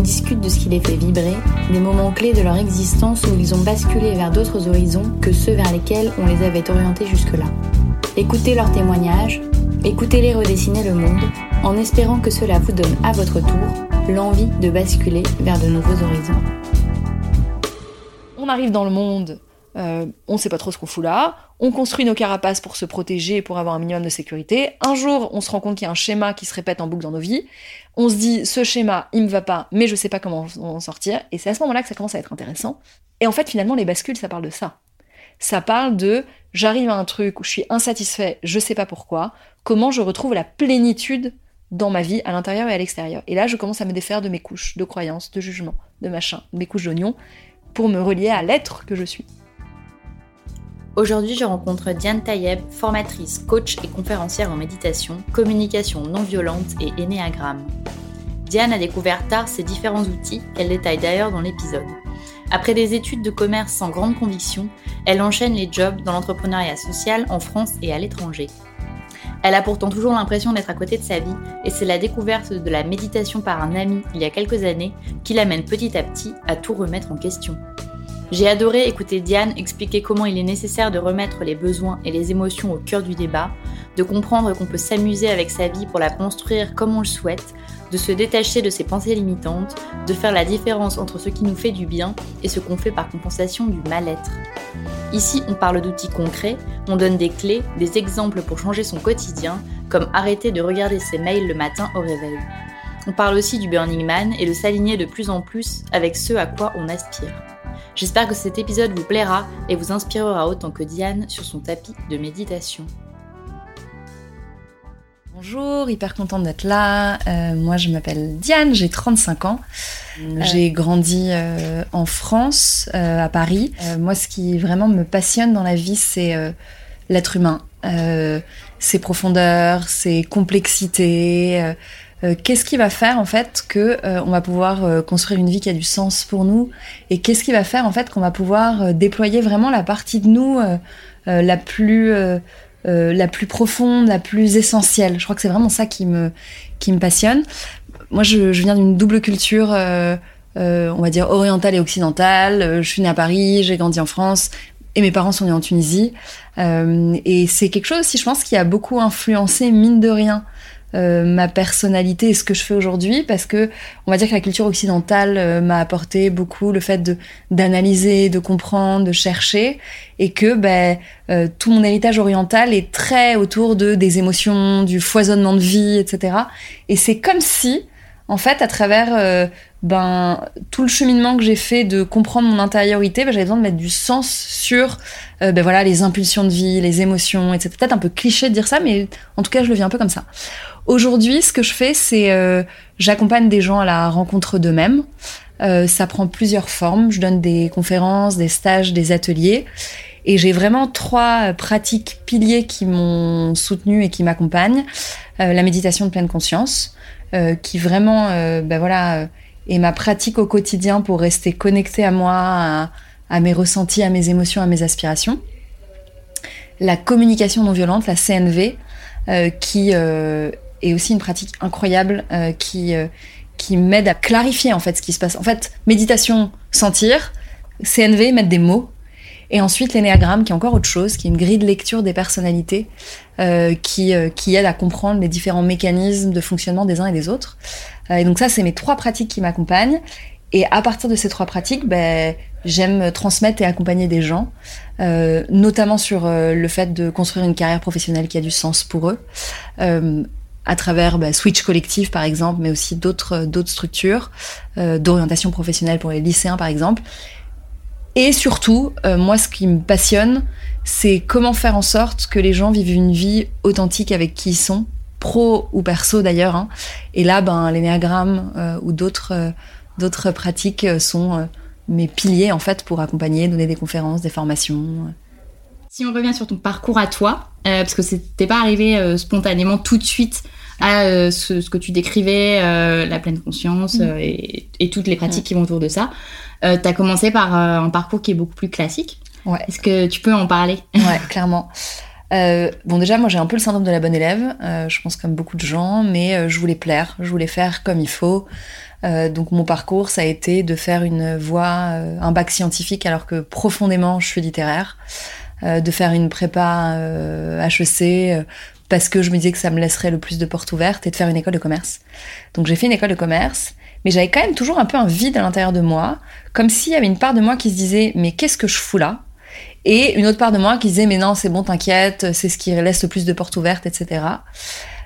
On discute de ce qui les fait vibrer, des moments clés de leur existence où ils ont basculé vers d'autres horizons que ceux vers lesquels on les avait orientés jusque-là. Écoutez leurs témoignages, écoutez-les redessiner le monde, en espérant que cela vous donne à votre tour l'envie de basculer vers de nouveaux horizons. On arrive dans le monde, euh, on sait pas trop ce qu'on fout là, on construit nos carapaces pour se protéger et pour avoir un minimum de sécurité. Un jour, on se rend compte qu'il y a un schéma qui se répète en boucle dans nos vies. On se dit, ce schéma, il me va pas, mais je sais pas comment en sortir. Et c'est à ce moment-là que ça commence à être intéressant. Et en fait, finalement, les bascules, ça parle de ça. Ça parle de, j'arrive à un truc où je suis insatisfait, je sais pas pourquoi, comment je retrouve la plénitude dans ma vie, à l'intérieur et à l'extérieur. Et là, je commence à me défaire de mes couches, de croyances, de jugements, de machin, de mes couches d'oignons, pour me relier à l'être que je suis. Aujourd'hui, je rencontre Diane Tayeb, formatrice, coach et conférencière en méditation, communication non violente et énéagramme. Diane a découvert tard ces différents outils qu'elle détaille d'ailleurs dans l'épisode. Après des études de commerce sans grande conviction, elle enchaîne les jobs dans l'entrepreneuriat social en France et à l'étranger. Elle a pourtant toujours l'impression d'être à côté de sa vie et c'est la découverte de la méditation par un ami il y a quelques années qui l'amène petit à petit à tout remettre en question. J'ai adoré écouter Diane expliquer comment il est nécessaire de remettre les besoins et les émotions au cœur du débat, de comprendre qu'on peut s'amuser avec sa vie pour la construire comme on le souhaite, de se détacher de ses pensées limitantes, de faire la différence entre ce qui nous fait du bien et ce qu'on fait par compensation du mal-être. Ici, on parle d'outils concrets, on donne des clés, des exemples pour changer son quotidien, comme arrêter de regarder ses mails le matin au réveil. On parle aussi du Burning Man et de s'aligner de plus en plus avec ce à quoi on aspire. J'espère que cet épisode vous plaira et vous inspirera autant que Diane sur son tapis de méditation. Bonjour, hyper contente d'être là. Euh, moi, je m'appelle Diane, j'ai 35 ans. J'ai grandi euh, en France, euh, à Paris. moi, ce qui vraiment me passionne dans la vie, c'est l'être humain, ses profondeurs, ses complexités. Qu'est-ce qui va faire en fait que on va pouvoir construire une vie qui a du sens pour nous? Et qu'est-ce qui va faire en fait qu'on va pouvoir déployer vraiment la partie de nous la plus euh, la plus profonde, la plus essentielle? Je crois que c'est vraiment ça qui me, qui me passionne. Moi, je, je viens d'une double culture, euh, euh, on va dire orientale et occidentale. Je suis née à Paris, j'ai grandi en France, et mes parents sont nés en Tunisie. et c'est quelque chose aussi, je pense, qui a beaucoup influencé, mine de rien, euh, ma personnalité et ce que je fais aujourd'hui parce que on va dire que la culture occidentale euh, m'a apporté beaucoup le fait d'analyser, de comprendre, de chercher et que ben euh, tout mon héritage oriental est très autour de des émotions, du foisonnement de vie, etc. Et c'est comme si en fait, à travers ben, tout le cheminement que j'ai fait de comprendre mon intériorité, ben, j'avais besoin de mettre du sens sur ben, voilà, les impulsions de vie, les émotions, etc. Peut-être un peu cliché de dire ça, mais en tout cas, je le vis un peu comme ça. Aujourd'hui, ce que je fais, c'est j'accompagne des gens à la rencontre d'eux-mêmes. Euh, ça prend plusieurs formes. Je donne des conférences, des stages, des ateliers. Et j'ai vraiment trois pratiques piliers qui m'ont soutenu et qui m'accompagnent. Euh, la méditation de pleine conscience, euh, qui vraiment, ben voilà, est ma pratique au quotidien pour rester connecté à moi, à, mes ressentis, à mes émotions, à mes aspirations. La communication non violente, la CNV, qui est aussi une pratique incroyable, qui qui m'aide à clarifier en fait ce qui se passe. En fait, méditation, sentir, CNV, mettre des mots. Et ensuite l'énéagramme, qui est encore autre chose, qui est une grille de lecture des personnalités, euh, qui, euh, qui aide à comprendre les différents mécanismes de fonctionnement des uns et des autres. Euh, et donc ça, c'est mes trois pratiques qui m'accompagnent. Et à partir de ces trois pratiques, ben, j'aime transmettre et accompagner des gens, euh, notamment sur euh, le fait de construire une carrière professionnelle qui a du sens pour eux, euh, à travers bah, Switch Collectif par exemple, mais aussi d'autres d'autres structures euh, d'orientation professionnelle pour les lycéens par exemple. Et surtout, euh, moi, ce qui me passionne, c'est comment faire en sorte que les gens vivent une vie authentique avec qui ils sont, pro ou perso d'ailleurs. Hein. Et là, ben, l'énéagramme euh, ou d'autres d'autres pratiques sont mes piliers en fait pour accompagner, donner des conférences, des formations. Si on revient sur ton parcours à toi, euh, parce que c'était pas arrivé euh, spontanément tout de suite à euh, ce, que tu décrivais, la pleine conscience mm. et, toutes les pratiques mm. qui vont autour de ça. tu as commencé par un parcours qui est beaucoup plus classique. Ouais. Est-ce que tu peux en parler? Ouais, clairement. bon, déjà, moi, j'ai un peu le syndrome de la bonne élève, je pense comme beaucoup de gens, mais je voulais plaire, je voulais faire comme il faut. donc, mon parcours, ça a été de faire une voie, un bac scientifique, alors que profondément, je suis littéraire. Euh, de faire une prépa euh, HEC euh, parce que je me disais que ça me laisserait le plus de portes ouvertes et de faire une école de commerce. Donc j'ai fait une école de commerce, mais j'avais quand même toujours un peu un vide à l'intérieur de moi, comme s'il y avait une part de moi qui se disait mais qu'est-ce que je fous là? Et une autre part de moi qui disait mais non c'est bon t'inquiète c'est ce qui laisse le plus de portes ouvertes etc.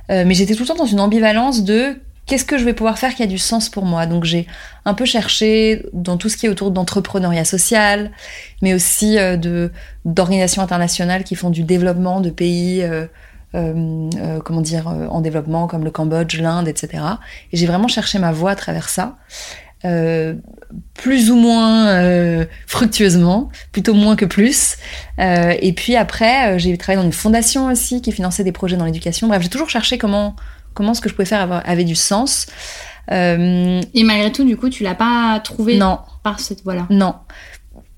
mais j'étais tout le temps dans une ambivalence de qu'est-ce que je vais pouvoir faire qui a du sens pour moi? Donc j'ai un peu cherché dans tout ce qui est autour d'entrepreneuriat social, mais aussi euh, de d'organisations internationales qui font du développement de pays, euh, euh, comment dire, en développement comme le Cambodge, l'Inde, etc. Et j'ai vraiment cherché ma voie à travers ça. plus ou moins fructueusement, plutôt moins que plus. et puis après, j'ai travaillé dans une fondation aussi qui finançait des projets dans l'éducation. Bref, j'ai toujours cherché comment comment ce que je pouvais faire avait du sens. Euh, et malgré tout, du coup, tu l'as pas trouvé non. par cette voie-là Non.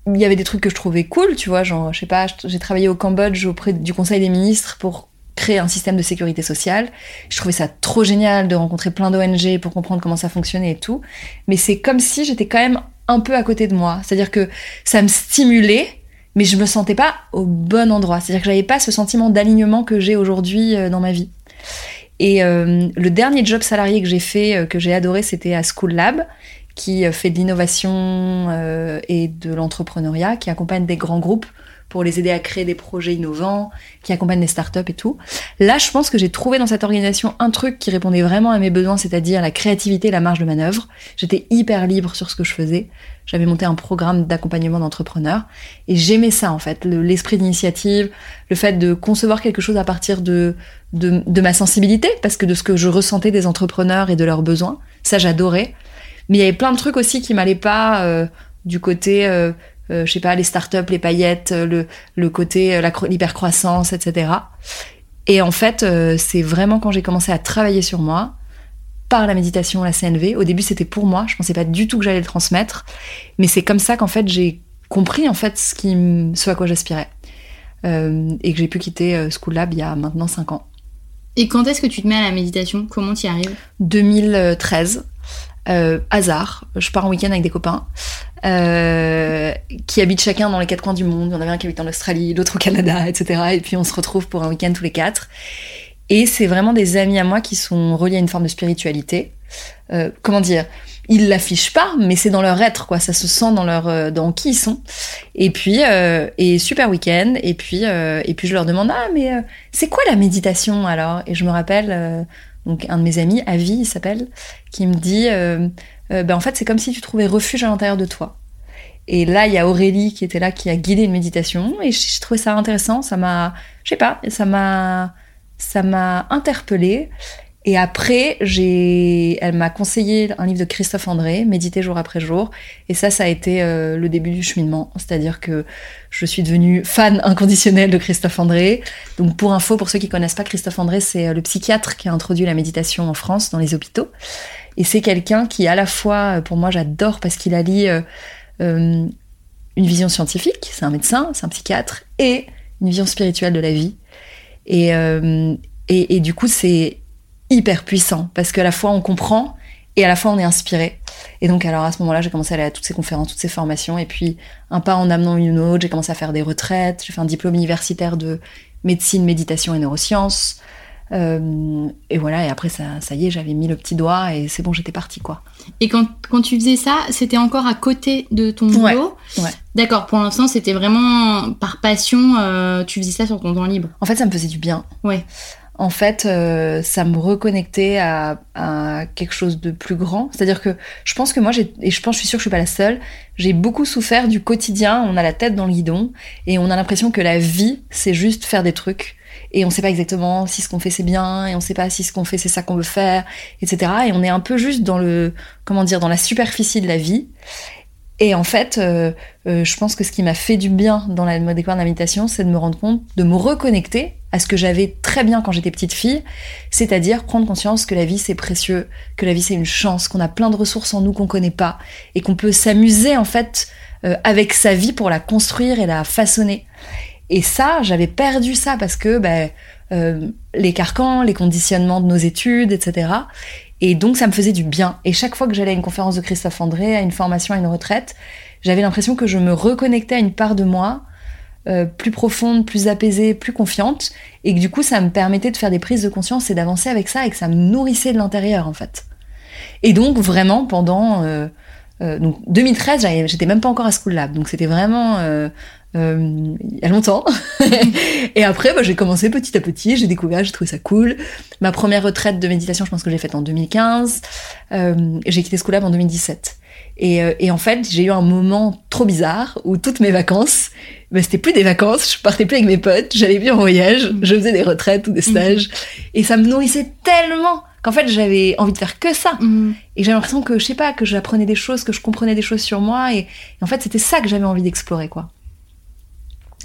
Il y avait des trucs que je trouvais cool, tu vois, genre, je sais pas, j'ai travaillé au Cambodge auprès du Conseil des ministres pour créer un système de sécurité sociale. Je trouvais ça trop génial de rencontrer plein d'ONG pour comprendre comment ça fonctionnait et tout. Mais c'est comme si j'étais quand même un peu à côté de moi. C'est-à-dire que ça me stimulait, mais je me sentais pas au bon endroit. C'est-à-dire que j'avais pas ce sentiment d'alignement que j'ai aujourd'hui euh, dans ma vie. Et euh, le dernier job salarié que j'ai fait, euh, que j'ai adoré, c'était à School Lab, qui euh, fait de l'innovation et de l'entrepreneuriat, qui accompagne des grands groupes pour les aider à créer des projets innovants, qui accompagnent des startups et tout. Là, je pense que j'ai trouvé dans cette organisation un truc qui répondait vraiment à mes besoins, c'est-à-dire la créativité et la marge de manœuvre. J'étais hyper libre sur ce que je faisais. J'avais monté un programme d'accompagnement d'entrepreneurs et j'aimais ça en fait, l'esprit d'initiative, le fait de concevoir quelque chose à partir de, de, ma sensibilité, parce que de ce que je ressentais des entrepreneurs et de leurs besoins, ça j'adorais. Mais il y avait plein de trucs aussi qui m'allaient pas euh, du côté euh, je sais pas, les startups, les paillettes, euh, le, le côté, euh, l'hypercroissance, etc. Et en fait, c'est vraiment quand j'ai commencé à travailler sur moi, par la méditation, la CNV. Au début, c'était pour moi. Je pensais pas du tout que j'allais le transmettre. Mais c'est comme ça qu'en fait, j'ai compris, en fait, ce qui, ce à quoi j'aspirais. Euh, et que j'ai pu quitter School Lab il y a maintenant 5 ans. Et quand est-ce que tu te mets à la méditation? Comment tu y arrives 2013. Euh, hasard, je pars en week-end avec des copains euh, qui habitent chacun dans les quatre coins du monde. Il y en avait un qui habite en Australie, l'autre au Canada, etc. Et puis on se retrouve pour un week-end tous les quatre. Et c'est vraiment des amis à moi qui sont reliés à une forme de spiritualité. Euh, comment dire? Ils l'affichent pas, mais c'est dans leur être, quoi. Ça se sent dans leur, euh, dans qui ils sont. Et puis, et super week-end. Et puis, et puis je leur demande ah mais c'est quoi la méditation alors? Et je me rappelle donc un de mes amis, Avi, il s'appelle, qui me dit, ben, en fait, c'est comme si tu trouvais refuge à l'intérieur de toi. Et là, il y a Aurélie qui était là, qui a guidé une méditation, et j'ai trouvé ça intéressant. Ça m'a, je sais pas, ça m'a, ça m'a interpellée. Et après, elle m'a conseillé un livre de Christophe André, Méditer jour après jour. Et ça, ça a été euh, le début du cheminement. C'est-à-dire que je suis devenue fan inconditionnelle de Christophe André. Donc, pour info, pour ceux qui connaissent pas Christophe André, c'est euh, le psychiatre qui a introduit la méditation en France dans les hôpitaux. Et c'est quelqu'un qui, à la fois, euh, pour moi, j'adore parce qu'il allie euh, une vision scientifique. C'est un médecin, c'est un psychiatre et une vision spirituelle de la vie. Et du coup, c'est hyper puissant parce qu'à la fois on comprend et à la fois on est inspiré. Et donc alors à ce moment-là, j'ai commencé à aller à toutes ces conférences, toutes ces formations et puis un pas en amenant une autre, j'ai commencé à faire des retraites, j'ai fait un diplôme universitaire de médecine, méditation et neurosciences. Euh, et voilà, et après ça, ça y est, j'avais mis le petit doigt et c'est bon, j'étais partie quoi. Et quand, quand tu faisais ça, c'était encore à côté de ton Ouais, boulot ouais. D'accord, pour l'instant, c'était vraiment par passion, euh, tu faisais ça sur ton temps libre. En fait, ça me faisait du bien. Ouais. En fait, euh, ça me reconnectait à, à quelque chose de plus grand. C'est-à-dire que je pense que moi, et je pense, je suis sûre que je suis pas la seule, j'ai beaucoup souffert du quotidien. On a la tête dans le guidon et on a l'impression que la vie, c'est juste faire des trucs. Et on sait pas exactement si ce qu'on fait c'est bien, et on sait pas si ce qu'on fait c'est ça qu'on veut faire, etc. Et on est un peu juste dans le, comment dire, dans la superficie de la vie. Et en fait, euh, euh, je pense que ce qui m'a fait du bien dans la mode découverte de la méditation, c'est de me rendre compte, de me reconnecter à ce que j'avais très bien quand j'étais petite fille, c'est-à-dire prendre conscience que la vie c'est précieux, que la vie c'est une chance, qu'on a plein de ressources en nous qu'on connaît pas, et qu'on peut s'amuser en fait euh, avec sa vie pour la construire et la façonner. Et ça, j'avais perdu ça parce que ben, les carcans, les conditionnements de nos études, etc. Et donc ça me faisait du bien. Et chaque fois que j'allais à une conférence de Christophe André, à une formation, à une retraite, j'avais l'impression que je me reconnectais à une part de moi euh, plus profonde, plus apaisée, plus confiante, et que du coup ça me permettait de faire des prises de conscience et d'avancer avec ça, et que ça me nourrissait de l'intérieur en fait. Et donc vraiment pendant euh, euh, donc 2013, j'avais- j'étais même pas encore à School Lab, donc c'était vraiment euh, il y a longtemps. et après, bah, j'ai commencé petit à petit, j'ai découvert, j'ai trouvé ça cool. Ma première retraite de méditation, je pense que j'ai faite en 2015. Euh, j'ai quitté School Lab en 2017. Et, euh, et en fait, j'ai eu un moment trop bizarre où toutes mes vacances, bah, c'était plus des vacances, je partais plus avec mes potes, j'allais plus en voyage, je faisais des retraites ou des stages. Et ça me nourrissait tellement qu'en fait, j'avais envie de faire que ça. Mhm. Et j'avais l'impression que, je sais pas, que j'apprenais des choses, que je comprenais des choses sur moi. Et, et en fait, c'était ça que j'avais envie d'explorer, quoi.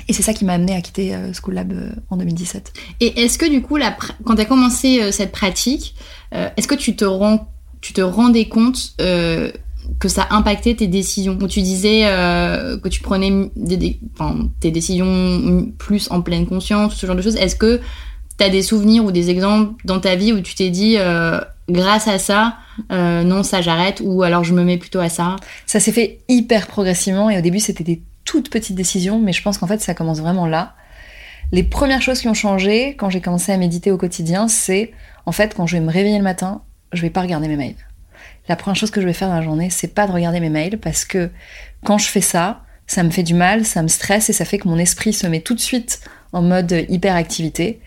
Et c'est ça qui m'a amené à quitter euh, School Lab euh, en 2017. Et est-ce que du coup, la quand tu as commencé euh, cette pratique, est-ce que tu te, rends, tu te rendais compte euh, que ça impactait tes décisions? Ou tu disais euh, que tu prenais m- des, des- enfin, tes décisions plus en pleine conscience, ce genre de choses. Est-ce que tu as des souvenirs ou des exemples dans ta vie où tu t'es dit, euh, grâce à ça, euh, non, ça j'arrête, ou alors je me mets plutôt à ça? Ça s'est fait hyper progressivement et au début c'était des toutes petites décisions, mais je pense qu'en fait ça commence vraiment là. Les premières choses qui ont changé quand j'ai commencé à méditer au quotidien, c'est en fait quand je vais me réveiller le matin, je vais pas regarder mes mails. La première chose que je vais faire dans la journée, c'est pas de regarder mes mails parce que quand je fais ça, ça me fait du mal, ça me stresse et ça fait que mon esprit se met tout de suite en mode hyperactivité.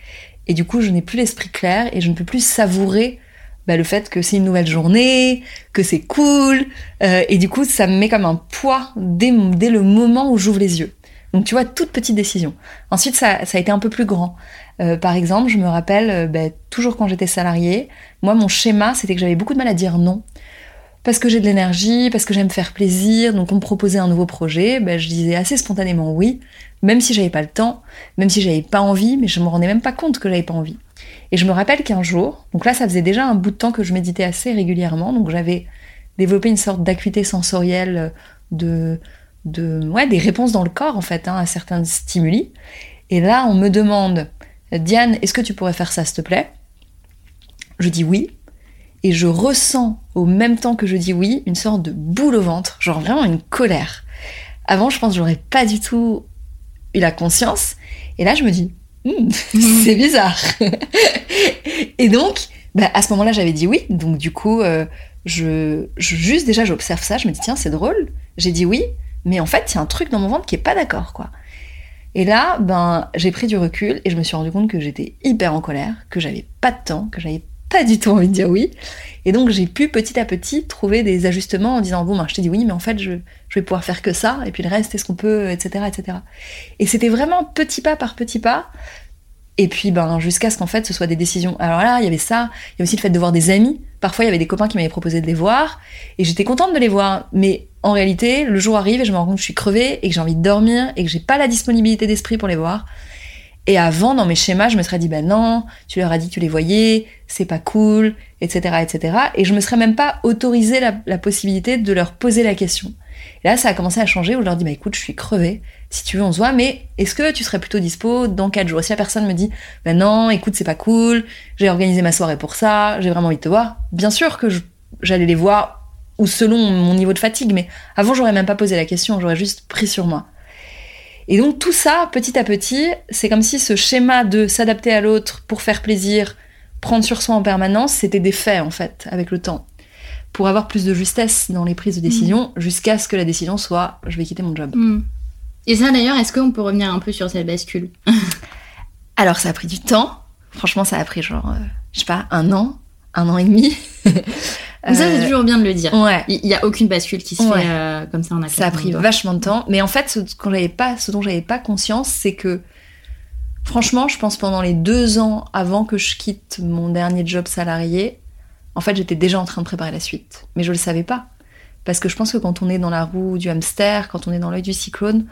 Et du coup, je n'ai plus l'esprit clair et je ne peux plus savourer bah, le fait que c'est une nouvelle journée, que c'est cool. euh, et du coup, ça me met comme un poids dès, le moment où j'ouvre les yeux. Donc tu vois, toute petite décision. Ensuite, ça, ça a été un peu plus grand. Euh, par exemple, je me rappelle, euh, bah, toujours quand j'étais salariée, moi, mon schéma, c'était que j'avais beaucoup de mal à dire non. Parce que j'ai de l'énergie, parce que j'aime faire plaisir, donc on me proposait un nouveau projet, bah, je disais assez spontanément oui, même si j'avais pas le temps, même si j'avais pas envie, mais je me rendais même pas compte que j'avais pas envie. Et je me rappelle qu'un jour, donc là ça faisait déjà un bout de temps que je méditais assez régulièrement, donc j'avais développé une sorte d'acuité sensorielle de, de ouais, des réponses dans le corps en fait hein, à certains stimuli. Et là on me demande, Diane, est-ce que tu pourrais faire ça s'il te plaît? Je dis oui. Et je ressens au même temps que je dis oui une sorte de boule au ventre, genre vraiment une colère. Avant, je pense que j'aurais pas du tout eu la conscience. Et là, je me dis, Hmm, c'est bizarre. et donc, bah, à ce moment-là, j'avais dit oui. Donc, du coup, euh, je, je- juste déjà, j'observe ça. Je me dis, tiens, c'est drôle. J'ai dit oui. Mais en fait, il y a un truc dans mon ventre qui est pas d'accord, quoi. Et là, ben, j'ai pris du recul et je me suis rendu compte que j'étais hyper en colère, que j'avais pas de temps, que j'avais pas du tout envie de dire oui. Et donc j'ai pu petit à petit trouver des ajustements en disant bon ben je t'ai dit oui mais en fait je, je vais pouvoir faire que ça et puis le reste est-ce qu'on peut etc etc. Et c'était vraiment petit pas par petit pas. Et puis ben jusqu'à ce qu'en fait ce soit des décisions. Alors là il y avait ça, il y a aussi le fait de voir des amis. Parfois il y avait des copains qui m'avaient proposé de les voir et j'étais contente de les voir. Mais en réalité le jour arrive et je me rends compte que je suis crevée et que j'ai envie de dormir et que j'ai pas la disponibilité d'esprit pour les voir. Et avant, dans mes schémas, je me serais dit, ben non, tu leur as dit que tu les voyais, c'est pas cool, etc., etc. Et je me serais même pas autorisé la, possibilité de leur poser la question. Et là, ça a commencé à changer où je leur dis, bah écoute, je suis crevée, si tu veux, on se voit, mais est-ce que tu serais plutôt dispo dans quatre jours? Si la personne me dit, ben non, écoute, c'est pas cool, j'ai organisé ma soirée pour ça, j'ai vraiment envie de te voir, bien sûr que j'allais les voir, ou selon mon niveau de fatigue, mais avant, j'aurais même pas posé la question, j'aurais juste pris sur moi. Et donc tout ça, petit à petit, c'est comme si ce schéma de s'adapter à l'autre pour faire plaisir, prendre sur soi en permanence, c'était des faits en fait, avec le temps. Pour avoir plus de justesse dans les prises de décision, mm. jusqu'à ce que la décision soit je vais quitter mon job. Mm. Et ça d'ailleurs, est-ce qu'on peut revenir un peu sur cette bascule Alors ça a pris du temps. Franchement, ça a pris genre, euh, je sais pas, un an, un an et demi. ça, c'est euh, toujours bien de le dire. Ouais. Il n'y a aucune bascule qui se fait euh, comme ça en Ça a pris vachement de temps. Mais en fait, ce, j'avais pas, ce dont j'avais pas conscience, c'est que, franchement, je pense pendant les deux ans avant que je quitte mon dernier job salarié, en fait, j'étais déjà en train de préparer la suite. Mais je le savais pas. Parce que je pense que quand on est dans la roue du hamster, quand on est dans l'œil du cyclone,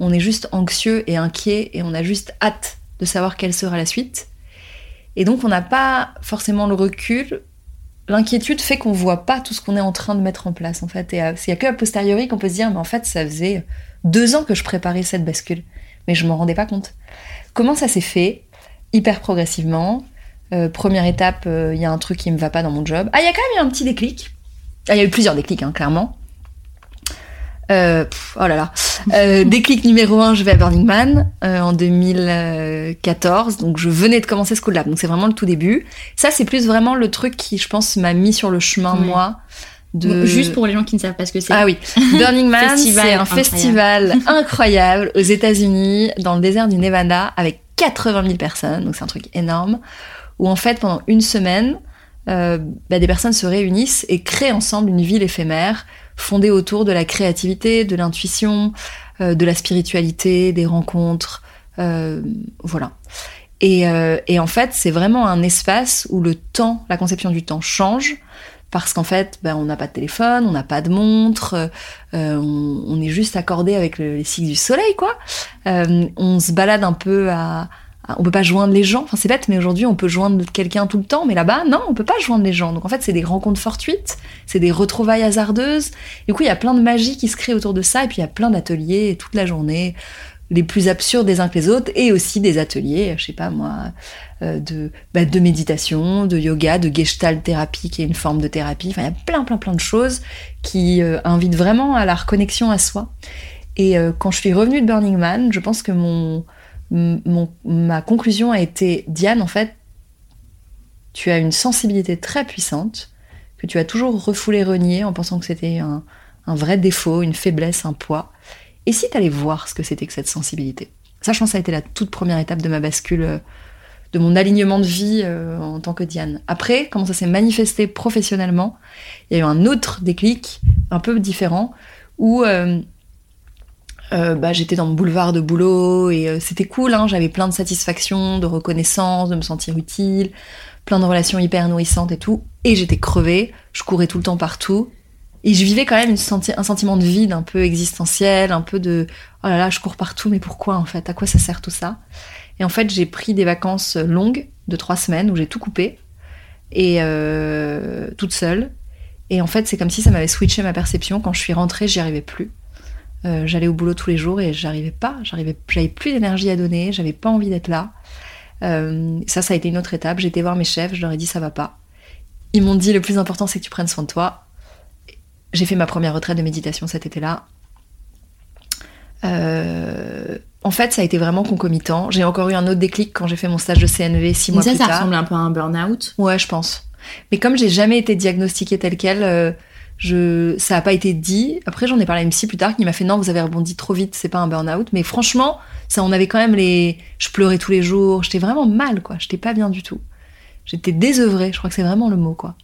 on est juste anxieux et inquiet et on a juste hâte de savoir quelle sera la suite. Et donc, on n'a pas forcément le recul l'inquiétude fait qu'on voit pas tout ce qu'on est en train de mettre en place en fait. Et euh, il y a que a posteriori qu'on peut se dire mais en fait ça faisait deux ans que je préparais cette bascule, mais je m'en rendais pas compte. Comment ça s'est fait? Hyper progressivement. Euh, première étape, euh, il y a un truc qui me va pas dans mon job. Ah, il y a quand même eu un petit déclic. Ah, il y a eu plusieurs déclics, hein, clairement. Euh, oh là là. Euh, déclic numéro 1, je vais à Burning Man euh, en 2014. Donc je venais de commencer School Lab. Donc c'est vraiment le tout début. Ça, c'est plus vraiment le truc qui, je pense, m'a mis sur le chemin, moi. De... Juste pour les gens qui ne savent pas ce que c'est. Ah oui. Burning Man, c'est un festival incroyable aux États-Unis, dans le désert du Nevada, avec 80 000 personnes. Donc c'est un truc énorme. Où en fait, pendant une semaine, euh, bah, des personnes se réunissent et créent ensemble une ville éphémère fondée autour de la créativité, de l'intuition, euh, de la spiritualité, des rencontres, euh, voilà. Et, euh, et, en fait, c'est vraiment un espace où le temps, la conception du temps change, parce qu'en fait, ben, on n'a pas de téléphone, on n'a pas de montre, euh, on, est juste accordé avec le, les cycles du soleil, quoi. Euh, on se balade un peu à, on peut pas joindre les gens. Enfin, c'est bête, mais aujourd'hui, on peut joindre quelqu'un tout le temps, mais là-bas, non, on peut pas joindre les gens. Donc, en fait, c'est des rencontres fortuites, c'est des retrouvailles hasardeuses. Du coup, il y a plein de magie qui se crée autour de ça, et puis il y a plein d'ateliers toute la journée, les plus absurdes des uns que les autres, et aussi des ateliers, je sais pas moi, euh, de, bah, de méditation, de yoga, de gestalt thérapie, qui est une forme de thérapie. Enfin, il y a plein, plein, plein de choses qui euh, invitent vraiment à la reconnexion à soi. Et euh, quand je suis revenue de Burning Man, je pense que mon ma conclusion a été Diane, en fait, tu as une sensibilité très puissante que tu as toujours refoulé, renié en pensant que c'était un, vrai défaut, une faiblesse, un poids. Et si tu allais voir ce que c'était que cette sensibilité? Ça, je ça a été la toute première étape de ma bascule, euh, de mon alignement de vie euh, en tant que Diane. Après, comment ça s'est manifesté professionnellement Il y a eu un autre déclic, un peu différent, où euh, euh, bah, j'étais dans mon boulevard de boulot et euh, c'était cool, hein, j'avais plein de satisfaction, de reconnaissance, de me sentir utile, plein de relations hyper nourrissantes et tout. Et j'étais crevée, je courais tout le temps partout. Et je vivais quand même un sentiment de vide un peu existentiel, un peu de oh là là, je cours partout, mais pourquoi en fait? À quoi ça sert tout ça? Et en fait, j'ai pris des vacances longues de trois semaines où j'ai tout coupé et euh, toute seule. Et en fait, c'est comme si ça m'avait switché ma perception. Quand je suis rentrée, j'y arrivais plus. Euh, j'allais au boulot tous les jours et j'arrivais pas, j'arrivais, j'avais plus d'énergie à donner, j'avais pas envie d'être là. Euh, ça, ça a été une autre étape. J'ai été voir mes chefs, je leur ai dit ça va pas. Ils m'ont dit le plus important c'est que tu prennes soin de toi. J'ai fait ma première retraite de méditation cet été-là. Euh, en fait, ça a été vraiment concomitant. J'ai encore eu un autre déclic quand j'ai fait mon stage de CNV six mois plus tard. Ça, ça ressemble un peu à un burn-out. Ouais, je pense. Mais comme j'ai jamais été diagnostiquée telle quelle, je, ça n'a pas été dit. Après, j'en ai parlé à psy plus tard qui m'a fait non, vous avez rebondi trop vite, c'est pas un burn-out. Mais franchement, ça, on avait quand même les. Je pleurais tous les jours, j'étais vraiment mal, quoi. J'étais pas bien du tout. J'étais désœuvrée, je crois que c'est vraiment le mot, quoi.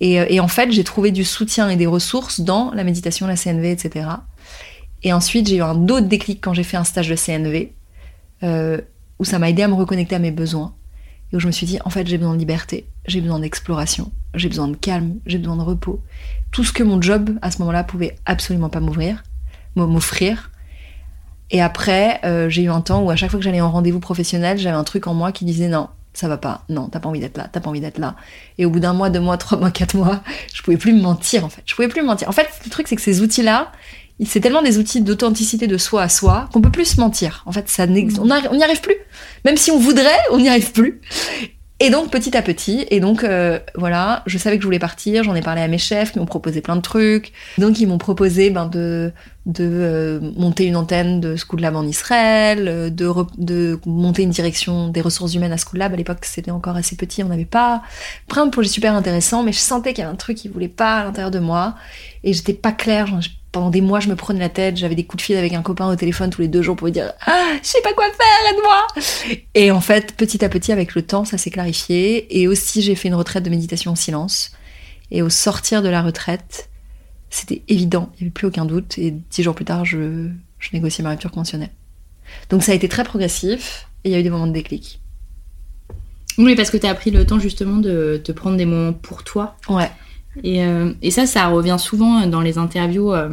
Et, et en fait, j'ai trouvé du soutien et des ressources dans la méditation, la CNV, etc. Et ensuite, j'ai eu un autre déclic quand j'ai fait un stage de CNV, euh, où ça m'a aidé à me reconnecter à mes besoins. Et où je me suis dit, en fait, j'ai besoin de liberté, j'ai besoin d'exploration, j'ai besoin de calme, j'ai besoin de repos. Tout ce que mon job, à ce moment-là, pouvait absolument pas m'ouvrir, m'offrir. Et après, euh, j'ai eu un temps où à chaque fois que j'allais en rendez-vous professionnel, j'avais un truc en moi qui disait non, ça va pas, non, t'as pas envie d'être là, t'as pas envie d'être là. Et au bout d'un mois, deux mois, trois mois, quatre mois, je pouvais plus me mentir en fait. Je pouvais plus me mentir. En fait, le truc c'est que ces outils-là, c'est tellement des outils d'authenticité de soi à soi qu'on peut plus se mentir. En fait, ça on n'y arrive plus. Même si on voudrait, on n'y arrive plus. Et donc petit à petit, et donc euh, voilà, je savais que je voulais partir, j'en ai parlé à mes chefs qui m'ont proposé plein de trucs. Donc ils m'ont proposé ben, de, de euh, monter une antenne de School Lab en Israël, euh, de, de monter une direction des ressources humaines à School Lab. À l'époque c'était encore assez petit, on n'avait pas. Plein de projets super intéressants, mais je sentais qu'il y avait un truc qui voulait pas à l'intérieur de moi. Et j'étais pas claire, pendant des mois, je me prenais la tête, j'avais des coups de fil avec un copain au téléphone tous les deux jours pour lui dire Ah, je sais pas quoi faire, aide-moi Et en fait, petit à petit, avec le temps, ça s'est clarifié. Et aussi, j'ai fait une retraite de méditation en silence. Et au sortir de la retraite, c'était évident, il n'y avait plus aucun doute. Et dix jours plus tard, je, je négociais ma rupture conventionnelle. Donc ça a été très progressif et il y a eu des moments de déclic. Oui, parce que tu as pris le temps justement de te prendre des moments pour toi. Ouais. Et, euh, et, ça, ça revient souvent dans les interviews. Euh,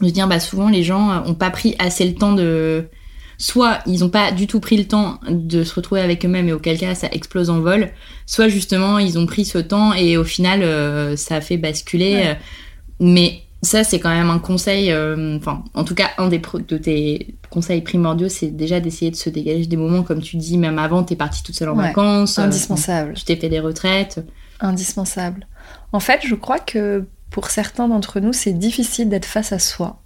je veux dire, bah, souvent les gens ont pas pris assez le temps de. Soit ils n'ont pas du tout pris le temps de se retrouver avec eux-mêmes et auquel cas ça explose en vol. Soit justement ils ont pris ce temps et au final euh, ça a fait basculer. Mais ça, c'est quand même un conseil. Enfin, en tout cas, un des de tes conseils primordiaux, c'est déjà d'essayer de se dégager des moments, comme tu dis, même avant, t'es partie toute seule en vacances. Indispensable. tu t'es fait des retraites. Indispensable. En fait, je crois que pour certains d'entre nous, c'est difficile d'être face à soi.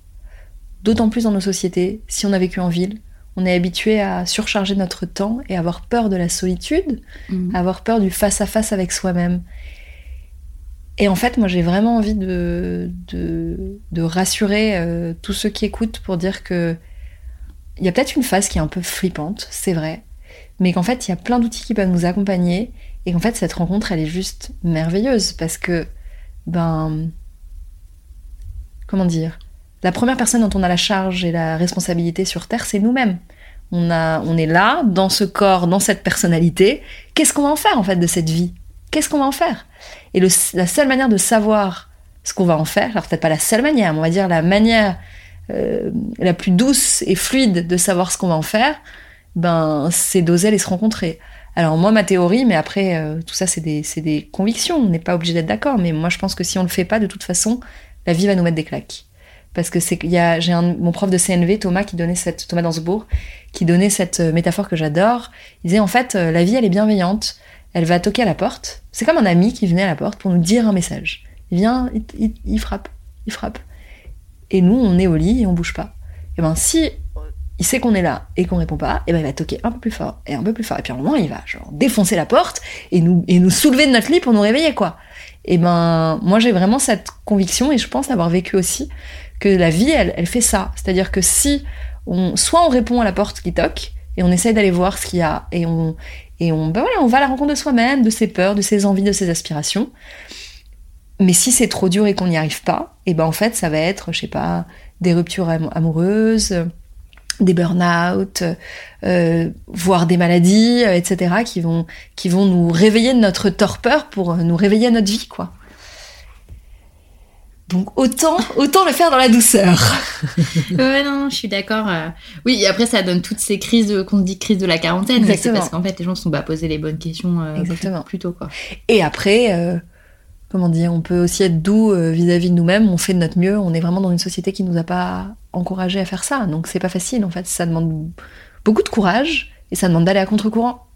D'autant plus dans nos sociétés, si on a vécu en ville, on est habitué à surcharger notre temps et avoir peur de la solitude, mhm. avoir peur du face-à-face avec soi-même. Et en fait, moi, j'ai vraiment envie de, de, rassurer euh, tous ceux qui écoutent pour dire que il y a peut-être une phase qui est un peu flippante, c'est vrai, mais qu'en fait, il y a plein d'outils qui peuvent nous accompagner et qu'en fait, cette rencontre, elle est juste merveilleuse parce que, ben, comment dire, la première personne dont on a la charge et la responsabilité sur Terre, c'est nous-mêmes. On est là, dans ce corps, dans cette personnalité. Qu'est-ce qu'on va en faire, en fait, de cette vie? Qu'est-ce qu'on va en faire? Et la seule manière de savoir ce qu'on va en faire, alors peut-être pas la seule manière, mais on va dire la manière euh, la plus douce et fluide de savoir ce qu'on va en faire, ben, c'est d'oser aller se rencontrer. Alors moi, ma théorie, mais après, euh, tout ça, c'est des, des, convictions, on n'est pas obligé d'être d'accord, mais moi, je pense que si on le fait pas, de toute façon, la vie va nous mettre des claques. Parce que c'est j'ai mon prof de CNV, Thomas, qui donnait cette, Thomas Dansbourg, qui donnait cette euh, métaphore que j'adore. Il disait, en fait, euh, la vie, elle est bienveillante, elle va toquer à la porte. C'est comme un ami qui venait à la porte pour nous dire un message. Il vient, il, il frappe, il frappe. Et nous, on est au lit et on bouge pas. Et ben, si il sait qu'on est là et qu'on répond pas, et ben il va toquer un peu plus fort et un peu plus fort. Et puis à un moment, il va genre défoncer la porte et nous, soulever de notre lit pour nous réveiller, quoi. Et ben, moi j'ai vraiment cette conviction et je pense avoir vécu aussi que la vie, elle, fait ça. C'est-à-dire que si on, soit on répond à la porte qui toque et on essaye d'aller voir ce qu'il y a et on, et on, ben on va à la rencontre de soi-même, de ses peurs, de ses envies, de ses aspirations. Mais si c'est trop dur et qu'on n'y arrive pas, et ben en fait, ça va être, je sais pas, des ruptures amoureuses, des burn-out, euh, voire des maladies, euh, etc., qui vont, qui vont nous réveiller de notre torpeur pour nous réveiller à notre vie, quoi. Donc autant, autant le faire dans la douceur. ouais, non, je suis d'accord. Euh. Oui, et après ça donne toutes ces crises qu'on dit crise de la quarantaine. C'est parce qu'en fait les gens ne sont pas posés les bonnes questions Exactement. Plus, tôt, quoi. Et après, comment dire, on peut aussi être doux vis-à-vis de nous-mêmes. On fait de notre mieux. On est vraiment dans une société qui nous a pas encouragé à faire ça. Donc c'est pas facile en fait. Ça demande beaucoup de courage et ça demande d'aller à contre-courant.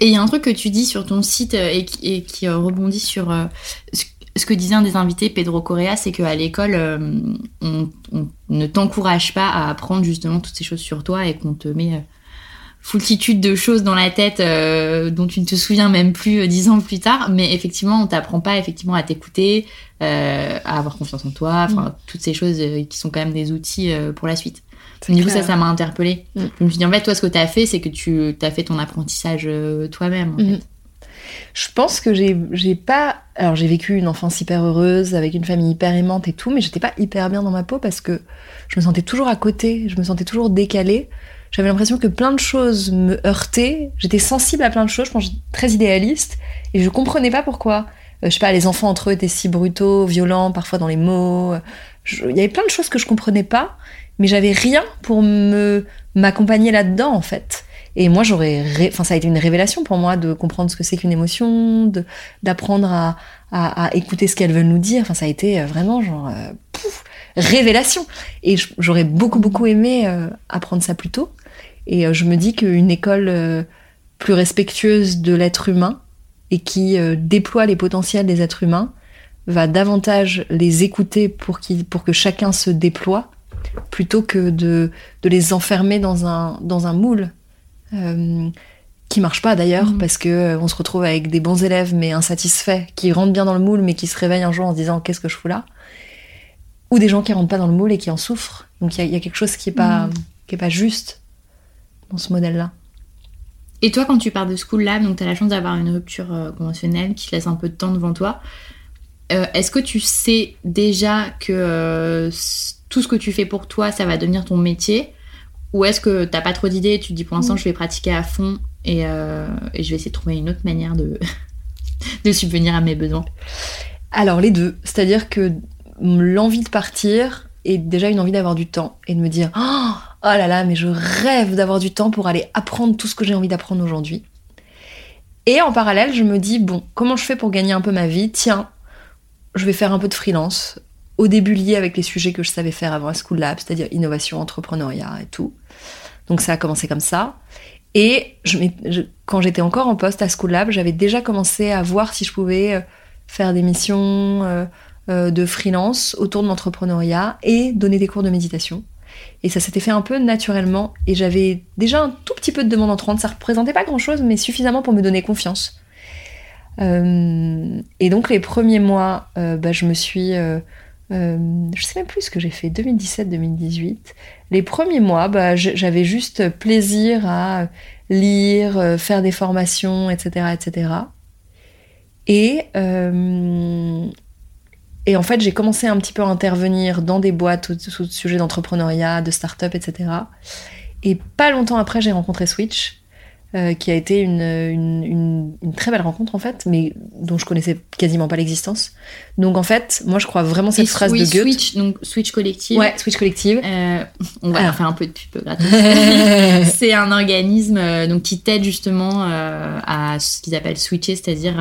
Et il y a un truc que tu dis sur ton site euh, et qui, euh, rebondit sur euh, ce que disait un des invités, Pedro Correa, c'est qu'à l'école, on, ne t'encourage pas à apprendre justement toutes ces choses sur toi et qu'on te met foultitude de choses dans la tête dont tu ne te souviens même plus dix ans plus tard. Mais effectivement, on t'apprend pas effectivement à t'écouter, euh, à avoir confiance en toi, enfin mm. toutes ces choses euh, qui sont quand même des outils euh, pour la suite. Du coup, ça, ça m'a interpellée. Mm. Je me suis dit, en fait, toi, ce que tu as fait, c'est que tu as fait ton apprentissage toi-même. En mm. fait. Je pense que j'ai j'ai pas. Alors, j'ai vécu une enfance hyper heureuse, avec une famille hyper aimante et tout, mais j'étais pas hyper bien dans ma peau parce que je me sentais toujours à côté, je me sentais toujours décalée. J'avais l'impression que plein de choses me heurtaient. J'étais sensible à plein de choses, je pense très idéaliste, et je comprenais pas pourquoi. Euh, je sais pas, les enfants entre eux étaient si brutaux, violents, parfois dans les mots. Il y avait plein de choses que je comprenais pas, mais j'avais rien pour me m'accompagner là-dedans en fait. Et moi, j'aurais, enfin, ça a été une révélation pour moi de comprendre ce que c'est qu'une émotion, d'apprendre à, à, à écouter ce qu'elles veulent nous dire. Enfin, ça a été euh, vraiment genre euh, pouf, révélation. Et j'aurais beaucoup beaucoup aimé euh, apprendre ça plus tôt. Et euh, je me dis qu'une école euh, plus respectueuse de l'être humain et qui euh, déploie les potentiels des êtres humains va davantage les écouter pour, que chacun se déploie plutôt que de, de les enfermer dans un, dans un moule euh, qui marche pas d'ailleurs Mhm. parce que euh, on se retrouve avec des bons élèves mais insatisfaits qui rentrent bien dans le moule mais qui se réveillent un jour en se disant qu'est-ce que je fous là ou des gens qui rentrent pas dans le moule et qui en souffrent donc il y, a- il y a quelque chose qui est pas Mhm. qui est pas juste dans ce modèle là Et toi, quand tu pars de School Lab, donc tu as la chance d'avoir une rupture euh, conventionnelle qui te laisse un peu de temps devant toi, euh, est-ce que tu sais déjà que euh, tout ce que tu fais pour toi, ça va devenir ton métier? Ou est-ce que t'as pas trop d'idées et tu te dis pour l'instant, je vais pratiquer à fond et, et je vais essayer de trouver une autre manière de, de subvenir à mes besoins? Alors les deux, c'est-à-dire que l'envie de partir est déjà une envie d'avoir du temps et de me dire oh, oh là là mais je rêve d'avoir du temps pour aller apprendre tout ce que j'ai envie d'apprendre aujourd'hui. Et en parallèle, je me dis bon, comment je fais pour gagner un peu ma vie? Tiens, je vais faire un peu de freelance. Au début lié avec les sujets que je savais faire avant à School Lab, c'est-à-dire innovation, entrepreneuriat et tout. Donc ça a commencé comme ça. Et quand j'étais encore en poste à School Lab, j'avais déjà commencé à voir si je pouvais euh, faire des missions euh, euh, de freelance autour de l'entrepreneuriat et donner des cours de méditation. Et ça s'était fait un peu naturellement. Et j'avais déjà un tout petit peu de demande entrante. Ça représentait pas grand-chose, mais suffisamment pour me donner confiance. Euh, et donc les premiers mois, euh, bah, je me suis... euh, euh, je sais même plus ce que j'ai fait, 2017-2018. Les premiers mois, bah, j'avais juste plaisir à lire, faire des formations, etc. etc. Et, et en fait, j'ai commencé un petit peu à intervenir dans des boîtes au, au sujet d'entrepreneuriat, de start-up, etc. Et pas longtemps après, j'ai rencontré Switch, euh, qui a été une, une, une- une très belle rencontre en fait, mais dont je connaissais quasiment pas l'existence. Donc en fait, moi je crois vraiment cette Et phrase oui, de Goethe. Switch, donc Switch Collective. Ouais, Switch Collective. Euh, on va Alors. faire un peu de pub gratos. c'est un organisme euh, donc qui t'aide justement à ce qu'ils appellent switcher, c'est-à-dire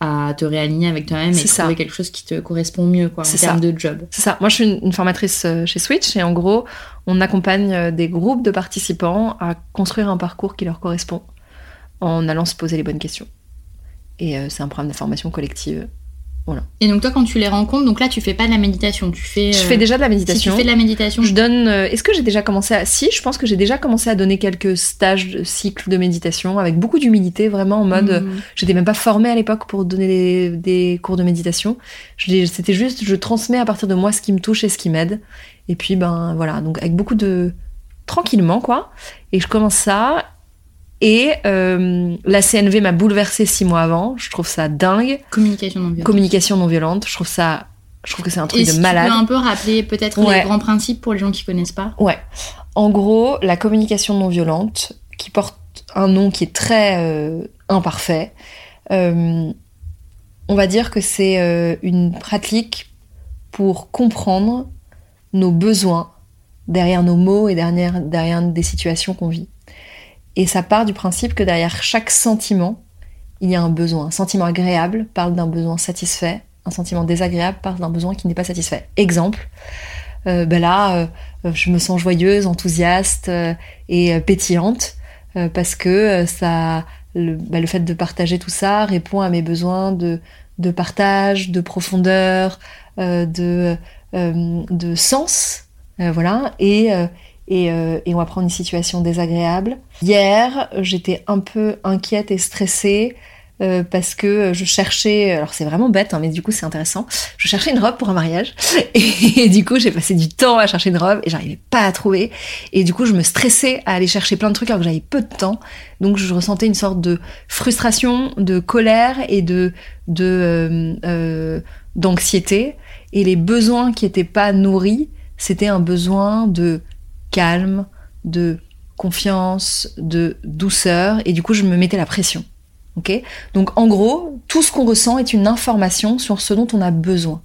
à te réaligner avec toi-même et ça. trouver quelque chose qui te correspond mieux quoi, en termes de job. C'est ça. Moi, je suis une, une formatrice euh, chez Switch et en gros, on accompagne euh, des groupes de participants à construire un parcours qui leur correspond en allant se poser les bonnes questions. Et euh, c'est un programme de formation collective. Et donc toi quand tu les rencontres, donc là tu fais pas de la méditation, tu fais. Je euh, fais déjà de la Si méditation. tu fais de la méditation, Je donne. euh, Est-ce que j'ai déjà commencé à. Si, je pense que j'ai déjà commencé à donner quelques stages de cycle de méditation avec beaucoup d'humilité, vraiment en mode. euh, Mhm. J'étais même pas formée à l'époque pour donner des, des cours de méditation. C'était juste, je transmets à partir de moi ce qui me touche et ce qui m'aide. Et puis, ben voilà, donc avec beaucoup de. tranquillement, quoi. Et je commence ça. Et euh, la CNV m'a bouleversée six mois avant. Je trouve ça dingue. communication non violente. Communication non violente. Je trouve ça. Je trouve que c'est un truc Et de si malade. tu peux un peu rappeler peut-être Ouais. les grands principes pour les gens qui connaissent pas? Ouais. En gros, la communication non violente, qui porte un nom qui est très euh, imparfait, euh, on va dire que c'est une pratique pour comprendre nos besoins derrière nos mots et derrière, derrière des situations qu'on vit. Et ça part du principe que derrière chaque sentiment, il y a un besoin. Un sentiment agréable parle d'un besoin satisfait, un sentiment désagréable parle d'un besoin qui n'est pas satisfait. Exemple, euh, ben là, euh, euh, je me sens joyeuse, enthousiaste et pétillante parce que ça, le, bah, le fait de partager tout ça répond à mes besoins de, de partage, de profondeur, de, de sens, voilà. Et, et, euh, et on va prendre une situation désagréable. Hier, j'étais un peu inquiète et stressée euh, parce que je cherchais, alors c'est vraiment bête, hein, mais du coup c'est intéressant, je cherchais une robe pour un mariage et, du coup j'ai passé du temps à chercher une robe et j'arrivais pas à trouver. Et du coup je me stressais à aller chercher plein de trucs alors que j'avais peu de temps, donc je ressentais une sorte de frustration, de colère et de de euh, euh, d'anxiété. Et les besoins qui étaient pas nourris, c'était un besoin de calme, de confiance, de douceur, et du coup je me mettais la pression. ok? Donc en gros, tout ce qu'on ressent est une information sur ce dont on a besoin.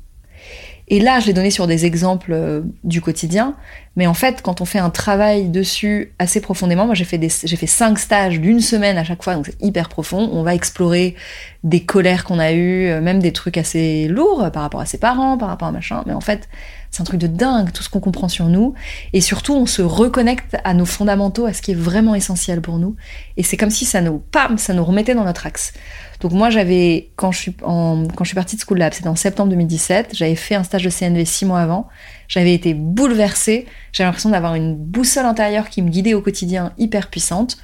Et là, je l'ai donné sur des exemples euh, du quotidien, mais en fait, quand on fait un travail dessus assez profondément, moi j'ai fait, des, j'ai fait cinq stages d'une semaine à chaque fois, donc c'est hyper profond. On va explorer des colères qu'on a eues, euh, même des trucs assez lourds par rapport à ses parents, par rapport à machin. Mais en fait, c'est un truc de dingue, tout ce qu'on comprend sur nous. Et surtout, on se reconnecte à nos fondamentaux, à ce qui est vraiment essentiel pour nous. Et c'est comme si ça nous, remettait dans notre axe. Donc moi, j'avais, quand je suis quand je suis partie de School Lab, c'était en septembre 2017, j'avais fait un stage de CNV six mois avant. J'avais été bouleversée. J'avais l'impression d'avoir une boussole intérieure qui me guidait au quotidien hyper puissante.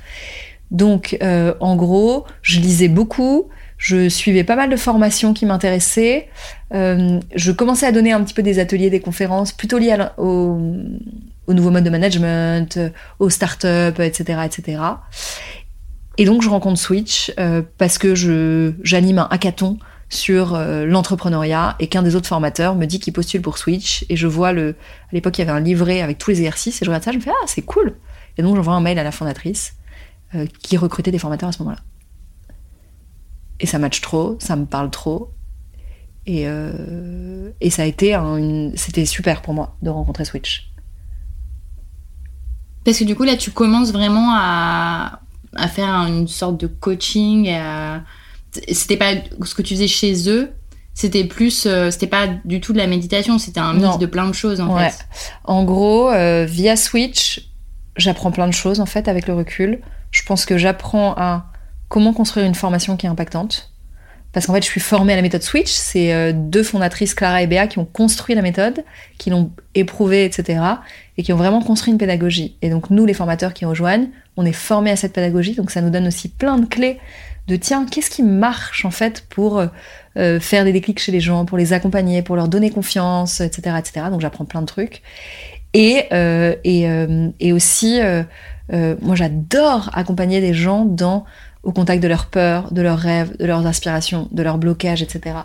Donc, euh, en gros, je lisais beaucoup. Je suivais pas mal de formations qui m'intéressaient. Euh, je commençais à donner un petit peu des ateliers, des conférences, plutôt liées au, au nouveau mode de management, aux startups, etc., etc. Et donc je rencontre Switch euh, parce que j'anime un hackathon sur euh, l'entrepreneuriat et qu'un des autres formateurs me dit qu'il postule pour Switch. Et je vois le à l'époque il y avait un livret avec tous les exercices. Et je regarde ça je me fais ah c'est cool. Et donc j'envoie un mail à la fondatrice euh, qui recrutait des formateurs à ce moment-là. Et ça match trop ça me parle trop. Et, et ça a été c'était super pour moi de rencontrer Switch. Parce que du coup là tu commences vraiment à à faire une sorte de coaching. C'était pas ce que tu faisais chez eux. C'était plus, euh, c'était pas du tout de la méditation, c'était un mix de plein de choses en fait. En gros, euh, via Switch, j'apprends plein de choses en fait avec le recul. Je pense que j'apprends à comment construire une formation qui est impactante. Parce qu'en fait, je suis formée à la méthode Switch. C'est euh, deux fondatrices, Clara et Béa, qui ont construit la méthode, qui l'ont éprouvée, etc. Et qui ont vraiment construit une pédagogie. Et donc, nous, les formateurs qui rejoignent, on est formés à cette pédagogie, donc ça nous donne aussi plein de clés de tiens, qu'est-ce qui marche en fait pour euh, euh, faire des déclics chez les gens, pour les accompagner, pour leur donner confiance, etc. etc. Donc j'apprends plein de trucs. Et, euh, et, et aussi, moi j'adore accompagner des gens dans au contact de leurs peurs, de leurs rêves, de leurs aspirations, de leurs blocages, etc.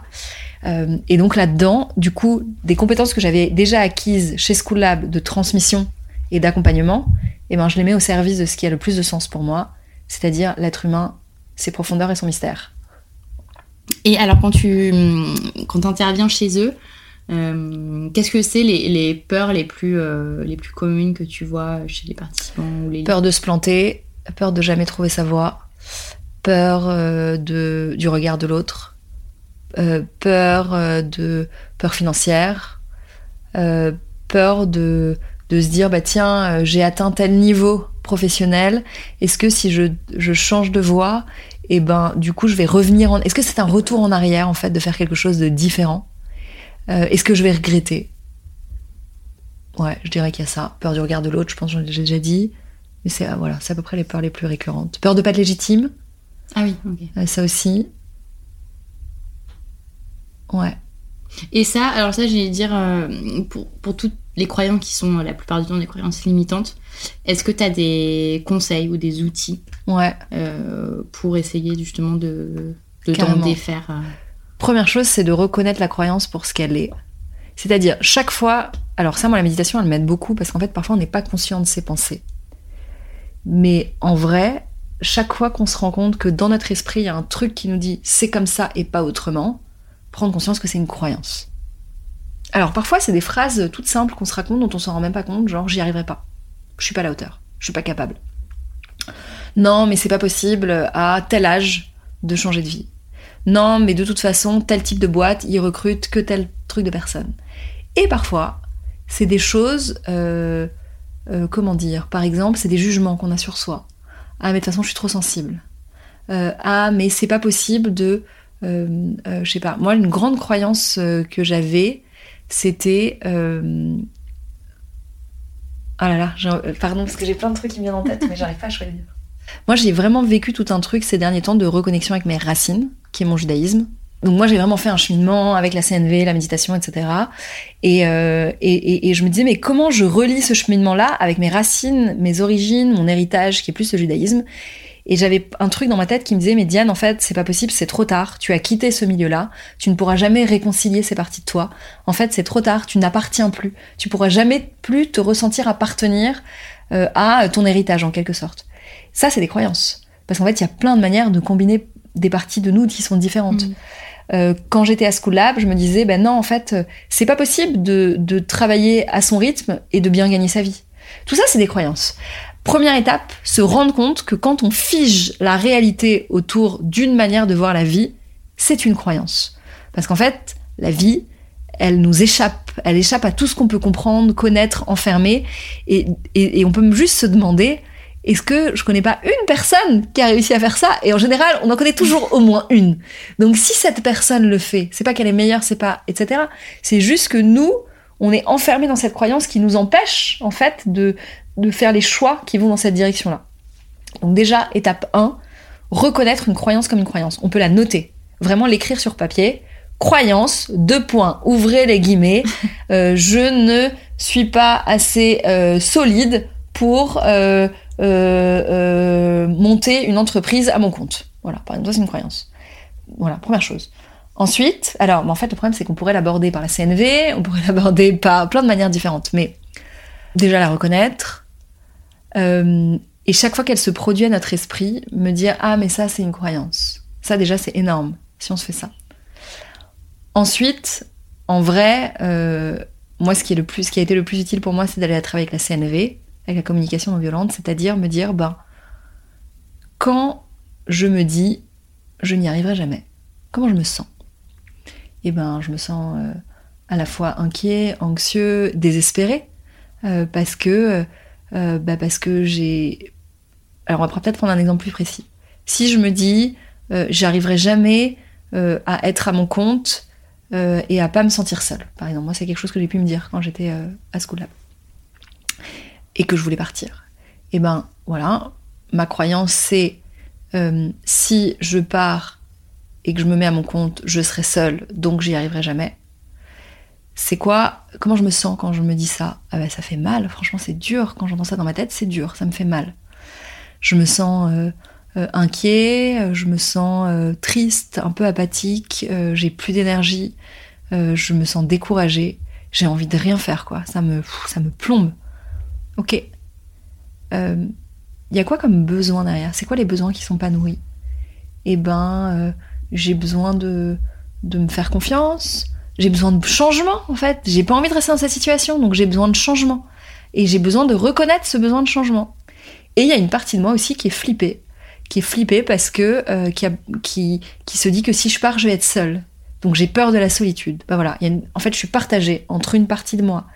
et donc là-dedans, du coup, des compétences que j'avais déjà acquises chez School Lab de transmission et d'accompagnement, eh ben, je les mets au service de ce qui a le plus de sens pour moi, c'est-à-dire l'être humain, ses profondeurs et son mystère. Et alors, quand tu quand interviens chez eux, euh, qu'est-ce que c'est les, peurs les plus, euh, les plus communes que tu vois chez les participants les... Peur de se planter, peur de jamais trouver sa voie, peur euh, de, du regard de l'autre, peur de peur financière, peur de de se dire bah tiens j'ai atteint tel niveau professionnel est-ce que si je, change de voie et eh ben du coup je vais revenir en est-ce que c'est un retour en arrière en fait de faire quelque chose de différent? Euh, est-ce que je vais regretter? Ouais je dirais qu'il y a ça. Peur du regard de l'autre je pense que j'ai déjà dit. Mais c'est ah, voilà c'est à peu près les peurs les plus récurrentes. Peur de pas être légitime. Ah oui ok. Ça aussi. Ouais. Et ça, alors ça, j'allais dire, euh, pour, pour toutes les croyances qui sont la plupart du temps des croyances limitantes, est-ce que tu as des conseils ou des outils ouais. Euh, pour essayer justement de, de t'en défaire euh Première chose, c'est de reconnaître la croyance pour ce qu'elle est. C'est-à-dire, chaque fois, alors ça, moi, la méditation, elle m'aide beaucoup parce qu'en fait, parfois, on n'est pas conscient de ses pensées. Mais en vrai, chaque fois qu'on se rend compte que dans notre esprit, il y a un truc qui nous dit c'est comme ça et pas autrement, prendre conscience que c'est une croyance. Alors parfois c'est des phrases toutes simples qu'on se raconte dont on s'en rend même pas compte, genre j'y arriverai pas, je suis pas à la hauteur, je suis pas capable. Non mais c'est pas possible à tel âge de changer de vie. Non mais de toute façon tel type de boîte il recrute que tel truc de personne. Et parfois c'est des choses, euh, euh, comment dire, par exemple c'est des jugements qu'on a sur soi. Ah mais de toute façon je suis trop sensible. Euh, ah mais c'est pas possible de je sais pas, moi, une grande croyance que j'avais, c'était. Ah là là, pardon, parce que j'ai plein de trucs qui me viennent en tête, mais j'arrive pas à choisir. Moi, j'ai vraiment vécu tout un truc ces derniers temps de reconnexion avec mes racines, qui est mon judaïsme. Donc moi, j'ai vraiment fait un cheminement avec la CNV, la méditation, etc. Et, euh, et, et, et, je me disais, mais comment je relie ce cheminement-là avec mes racines, mes origines, mon héritage, qui est plus le judaïsme? Et j'avais un truc dans ma tête qui me disait, mais Diane, en fait, c'est pas possible, c'est trop tard, tu as quitté ce milieu-là, tu ne pourras jamais réconcilier ces parties de toi. En fait, c'est trop tard, tu n'appartiens plus. Tu pourras jamais plus te ressentir appartenir euh, à ton héritage, en quelque sorte. Ça, c'est des croyances. Parce qu'en fait, il y a plein de manières de combiner des parties de nous qui sont différentes. Mmh. Euh, quand j'étais à School Lab, je me disais, ben non, en fait, euh, c'est pas possible de, de travailler à son rythme et de bien gagner sa vie. Tout ça, c'est des croyances. Première étape, se rendre compte que quand on fige la réalité autour d'une manière de voir la vie, c'est une croyance. Parce qu'en fait, la vie, elle nous échappe, elle échappe à tout ce qu'on peut comprendre, connaître, enfermer, et, on peut juste se demander, est-ce que je connais pas une personne qui a réussi à faire ça? Et en général, on en connaît toujours au moins une. Donc si cette personne le fait, c'est pas qu'elle est meilleure, c'est pas etc. C'est juste que nous, on est enfermés dans cette croyance qui nous empêche en fait de de faire les choix qui vont dans cette direction-là. Donc déjà, étape 1, reconnaître une croyance comme une croyance. On peut la noter, vraiment l'écrire sur papier. Croyance, deux points, ouvrez les guillemets. Euh, je ne suis pas assez euh, solide pour euh, monter une entreprise à mon compte. Voilà, par exemple, c'est une croyance. Voilà, première chose. Ensuite, alors, en fait, le problème, c'est qu'on pourrait l'aborder par la CNV, on pourrait l'aborder par plein de manières différentes, mais déjà la reconnaître, euh, et chaque fois qu'elle se produit à notre esprit, me dire ah mais ça c'est une croyance. Ça déjà c'est énorme si on se fait ça. Ensuite, en vrai, euh, moi ce qui est le plus, ce qui a été le plus utile pour moi, c'est d'aller travailler avec la CNV, avec la communication non violente, c'est-à-dire me dire ben quand je me dis je n'y arriverai jamais, comment je me sens? Eh ben je me sens euh, à la fois inquiet, anxieux, désespéré, parce que euh, bah parce que j'ai. Alors on va peut-être prendre un exemple plus précis. Si je me dis, euh, j'arriverai jamais euh, à être à mon compte et à pas me sentir seule, par exemple, moi c'est quelque chose que j'ai pu me dire quand j'étais à School Lab et que je voulais partir. Et ben voilà, ma croyance c'est si je pars et que je me mets à mon compte, je serai seule, donc j'y arriverai jamais c'est quoi Comment je me sens quand je me dis ça? Ah ben, Ça fait mal, franchement c'est dur. Quand j'entends ça dans ma tête, c'est dur, ça me fait mal. Je me sens euh, euh, inquiet, euh, je me sens triste, un peu apathique, j'ai plus d'énergie, je me sens découragée, j'ai envie de rien faire, quoi. Ça me, ça me plombe. Ok. Il y a quoi comme besoin derrière? C'est quoi les besoins qui sont pas nourris? Eh ben, j'ai besoin de, de me faire confiance, j'ai besoin de changement en fait. J'ai pas envie de rester dans cette situation, donc j'ai besoin de changement. Et j'ai besoin de reconnaître ce besoin de changement. Et il y a une partie de moi aussi qui est flippée, qui est flippée parce que euh, qui, qui, se dit que si je pars, je vais être seule. Donc j'ai peur de la solitude. Bah voilà, en fait, je suis partagée entre une partie de moi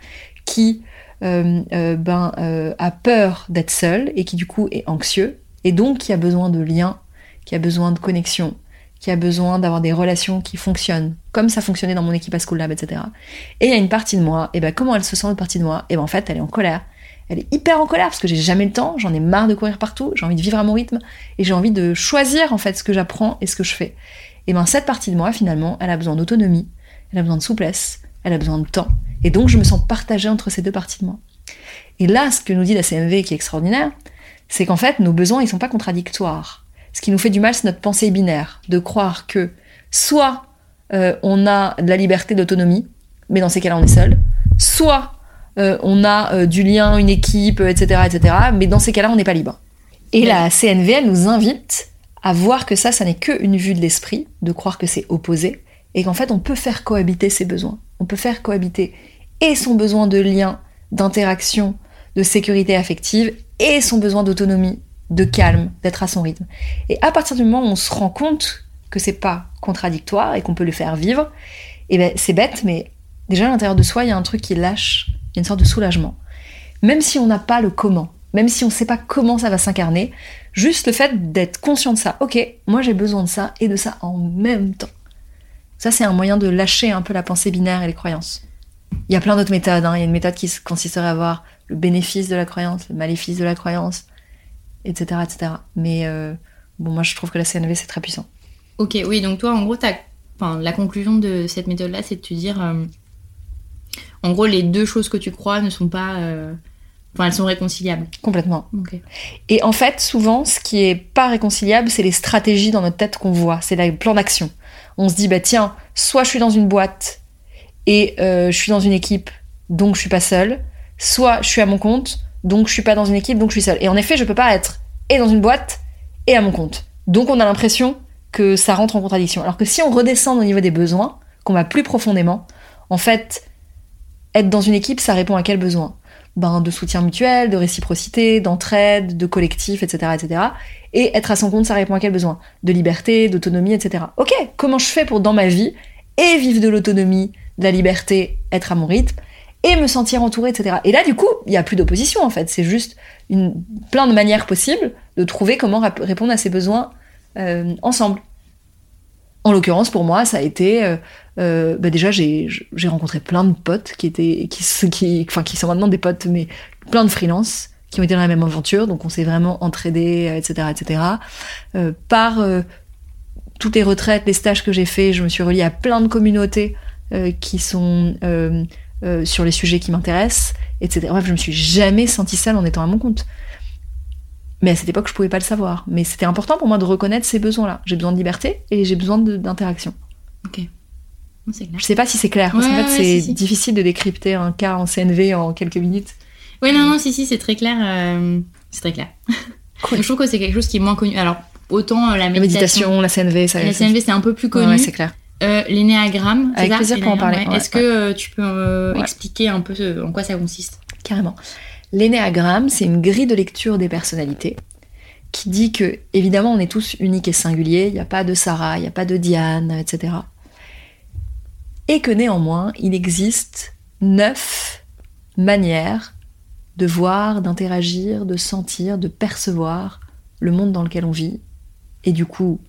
qui euh, euh, ben a peur d'être seule et qui du coup est anxieux et donc qui a besoin de liens, qui a besoin de connexion, qui a besoin d'avoir des relations qui fonctionnent, comme ça fonctionnait dans mon équipe à School Lab, etc. Et il y a une partie de moi, et ben comment elle se sent une partie de moi? Et ben en fait, elle est en colère. Elle est hyper en colère parce que j'ai jamais le temps, j'en ai marre de courir partout, j'ai envie de vivre à mon rythme et j'ai envie de choisir en fait ce que j'apprends et ce que je fais. Et ben cette partie de moi finalement, elle a besoin d'autonomie, elle a besoin de souplesse, elle a besoin de temps. Et donc je me sens partagée entre ces deux parties de moi. Et là, ce que nous dit la CMV qui est extraordinaire, c'est qu'en fait nos besoins ils sont pas contradictoires ce qui nous fait du mal, c'est notre pensée binaire, de croire que soit euh, on a de la liberté d'autonomie, mais dans ces cas-là, on est seul, soit euh, on a euh, du lien, une équipe, etc., etc., mais dans ces cas-là, on n'est pas libre. Et la CNV, nous invite à voir que ça, ça n'est qu'une vue de l'esprit, de croire que c'est opposé, et qu'en fait, on peut faire cohabiter ses besoins. On peut faire cohabiter et son besoin de lien, d'interaction, de sécurité affective, et son besoin d'autonomie, de calme, d'être à son rythme. Et à partir du moment où on se rend compte que c'est pas contradictoire et qu'on peut le faire vivre, et eh ben c'est bête, mais déjà à l'intérieur de soi, il y a un truc qui lâche, il y a une sorte de soulagement. Même si on n'a pas le comment, même si on ne sait pas comment ça va s'incarner, juste le fait d'être conscient de ça. Ok, moi j'ai besoin de ça et de ça en même temps. Ça, c'est un moyen de lâcher un peu la pensée binaire et les croyances. Il y a plein d'autres méthodes. Hein. Il y a une méthode qui consisterait à voir le bénéfice de la croyance, le maléfice de la croyance, etc., etc. Mais euh, bon, moi, je trouve que la CNV, c'est très puissant. Ok, oui, donc toi, en gros, Enfin, la conclusion de cette méthode-là, c'est de te dire, euh, en gros, les deux choses que tu crois ne sont pas... Euh, enfin, elles sont réconciliables. Complètement. Et en fait, souvent, ce qui est pas réconciliable, c'est les stratégies dans notre tête qu'on voit. C'est le plan d'action. On se dit, bah tiens, soit je suis dans une boîte et je suis dans une équipe, donc je suis pas seule, soit je suis à mon compte, donc je suis pas dans une équipe, donc je suis seule. Et en effet, je peux pas être et dans une boîte et à mon compte. Donc on a l'impression que ça rentre en contradiction. Alors que si on redescend au niveau des besoins, qu'on va plus profondément, en fait, être dans une équipe, ça répond à quel besoin ben, De soutien mutuel, de réciprocité, d'entraide, de collectif, etc., etc. Et être à son compte, ça répond à quel besoin De liberté, d'autonomie, etc. Ok, comment je fais pour, dans ma vie, et vivre de l'autonomie, de la liberté, être à mon rythme, et me sentir entourée, etc. Et là, du coup, il n'y a plus d'opposition, en fait. C'est juste plein de manières possibles de trouver comment répondre à ces besoins euh, ensemble. En l'occurrence, pour moi, ça a été... Euh, euh, bah déjà, j'ai rencontré plein de potes qui étaient... Qui, enfin, qui sont maintenant des potes, mais plein de freelances qui ont été dans la même aventure, donc on s'est vraiment entraidés, etc., etc. par toutes les retraites, les stages que j'ai faits, je me suis reliée à plein de communautés qui sont euh, sur les sujets qui m'intéressent, etc. Bref, je me suis jamais sentie seule en étant à mon compte. Mais à cette époque, je pouvais pas le savoir. Mais c'était important pour moi de reconnaître ces besoins-là. J'ai besoin de liberté et j'ai besoin d'interaction. Ok. Je sais pas si c'est clair, parce qu'en fait, c'est difficile de décrypter un cas en CNV en quelques minutes. Oui, non, non, si, si, c'est très clair. Euh, c'est très clair. je trouve que c'est quelque chose qui est moins connu. Alors, autant euh, la méditation. La CNV, ça La CNV, c'est un peu plus connu. Ouais, c'est clair. Euh, L'énéagramme, Avec plaisir pour en parler. Est-ce que euh, tu peux euh, expliquer un peu en quoi ça consiste? Carrément. L'énéagramme, c'est une grille de lecture des personnalités qui dit que, évidemment, on est tous uniques et singuliers, il n'y a pas de Sarah, il n'y a pas de Diane, etc. Et que néanmoins, il existe neuf manières de voir, d'interagir, de sentir, de percevoir le monde dans lequel on vit, et du coup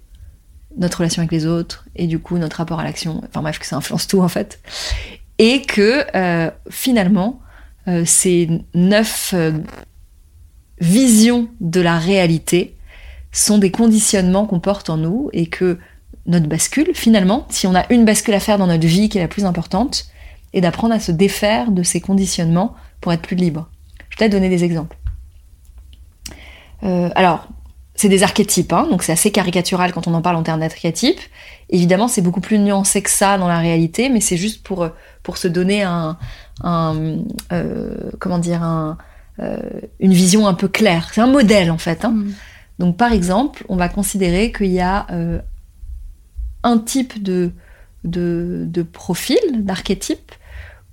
notre relation avec les autres et du coup notre rapport à l'action. Enfin bref, que ça influence tout en fait. Et que euh, finalement, euh, ces neuf euh, visions de la réalité sont des conditionnements qu'on porte en nous et que notre bascule, finalement, si on a une bascule à faire dans notre vie qui est la plus importante, est d'apprendre à se défaire de ces conditionnements pour être plus libre. Je vais peut-être donner des exemples. alors, c'est des archétypes, hein, donc c'est assez caricatural quand on en parle en termes d'archétypes. Évidemment, c'est beaucoup plus nuancé que ça dans la réalité, mais c'est juste pour, pour se donner un, euh, comment dire, un, euh, une vision un peu claire. C'est un modèle en fait. Hein. Mm. Donc par exemple, on va considérer qu'il y a euh, un type de, de, de profil, d'archétype,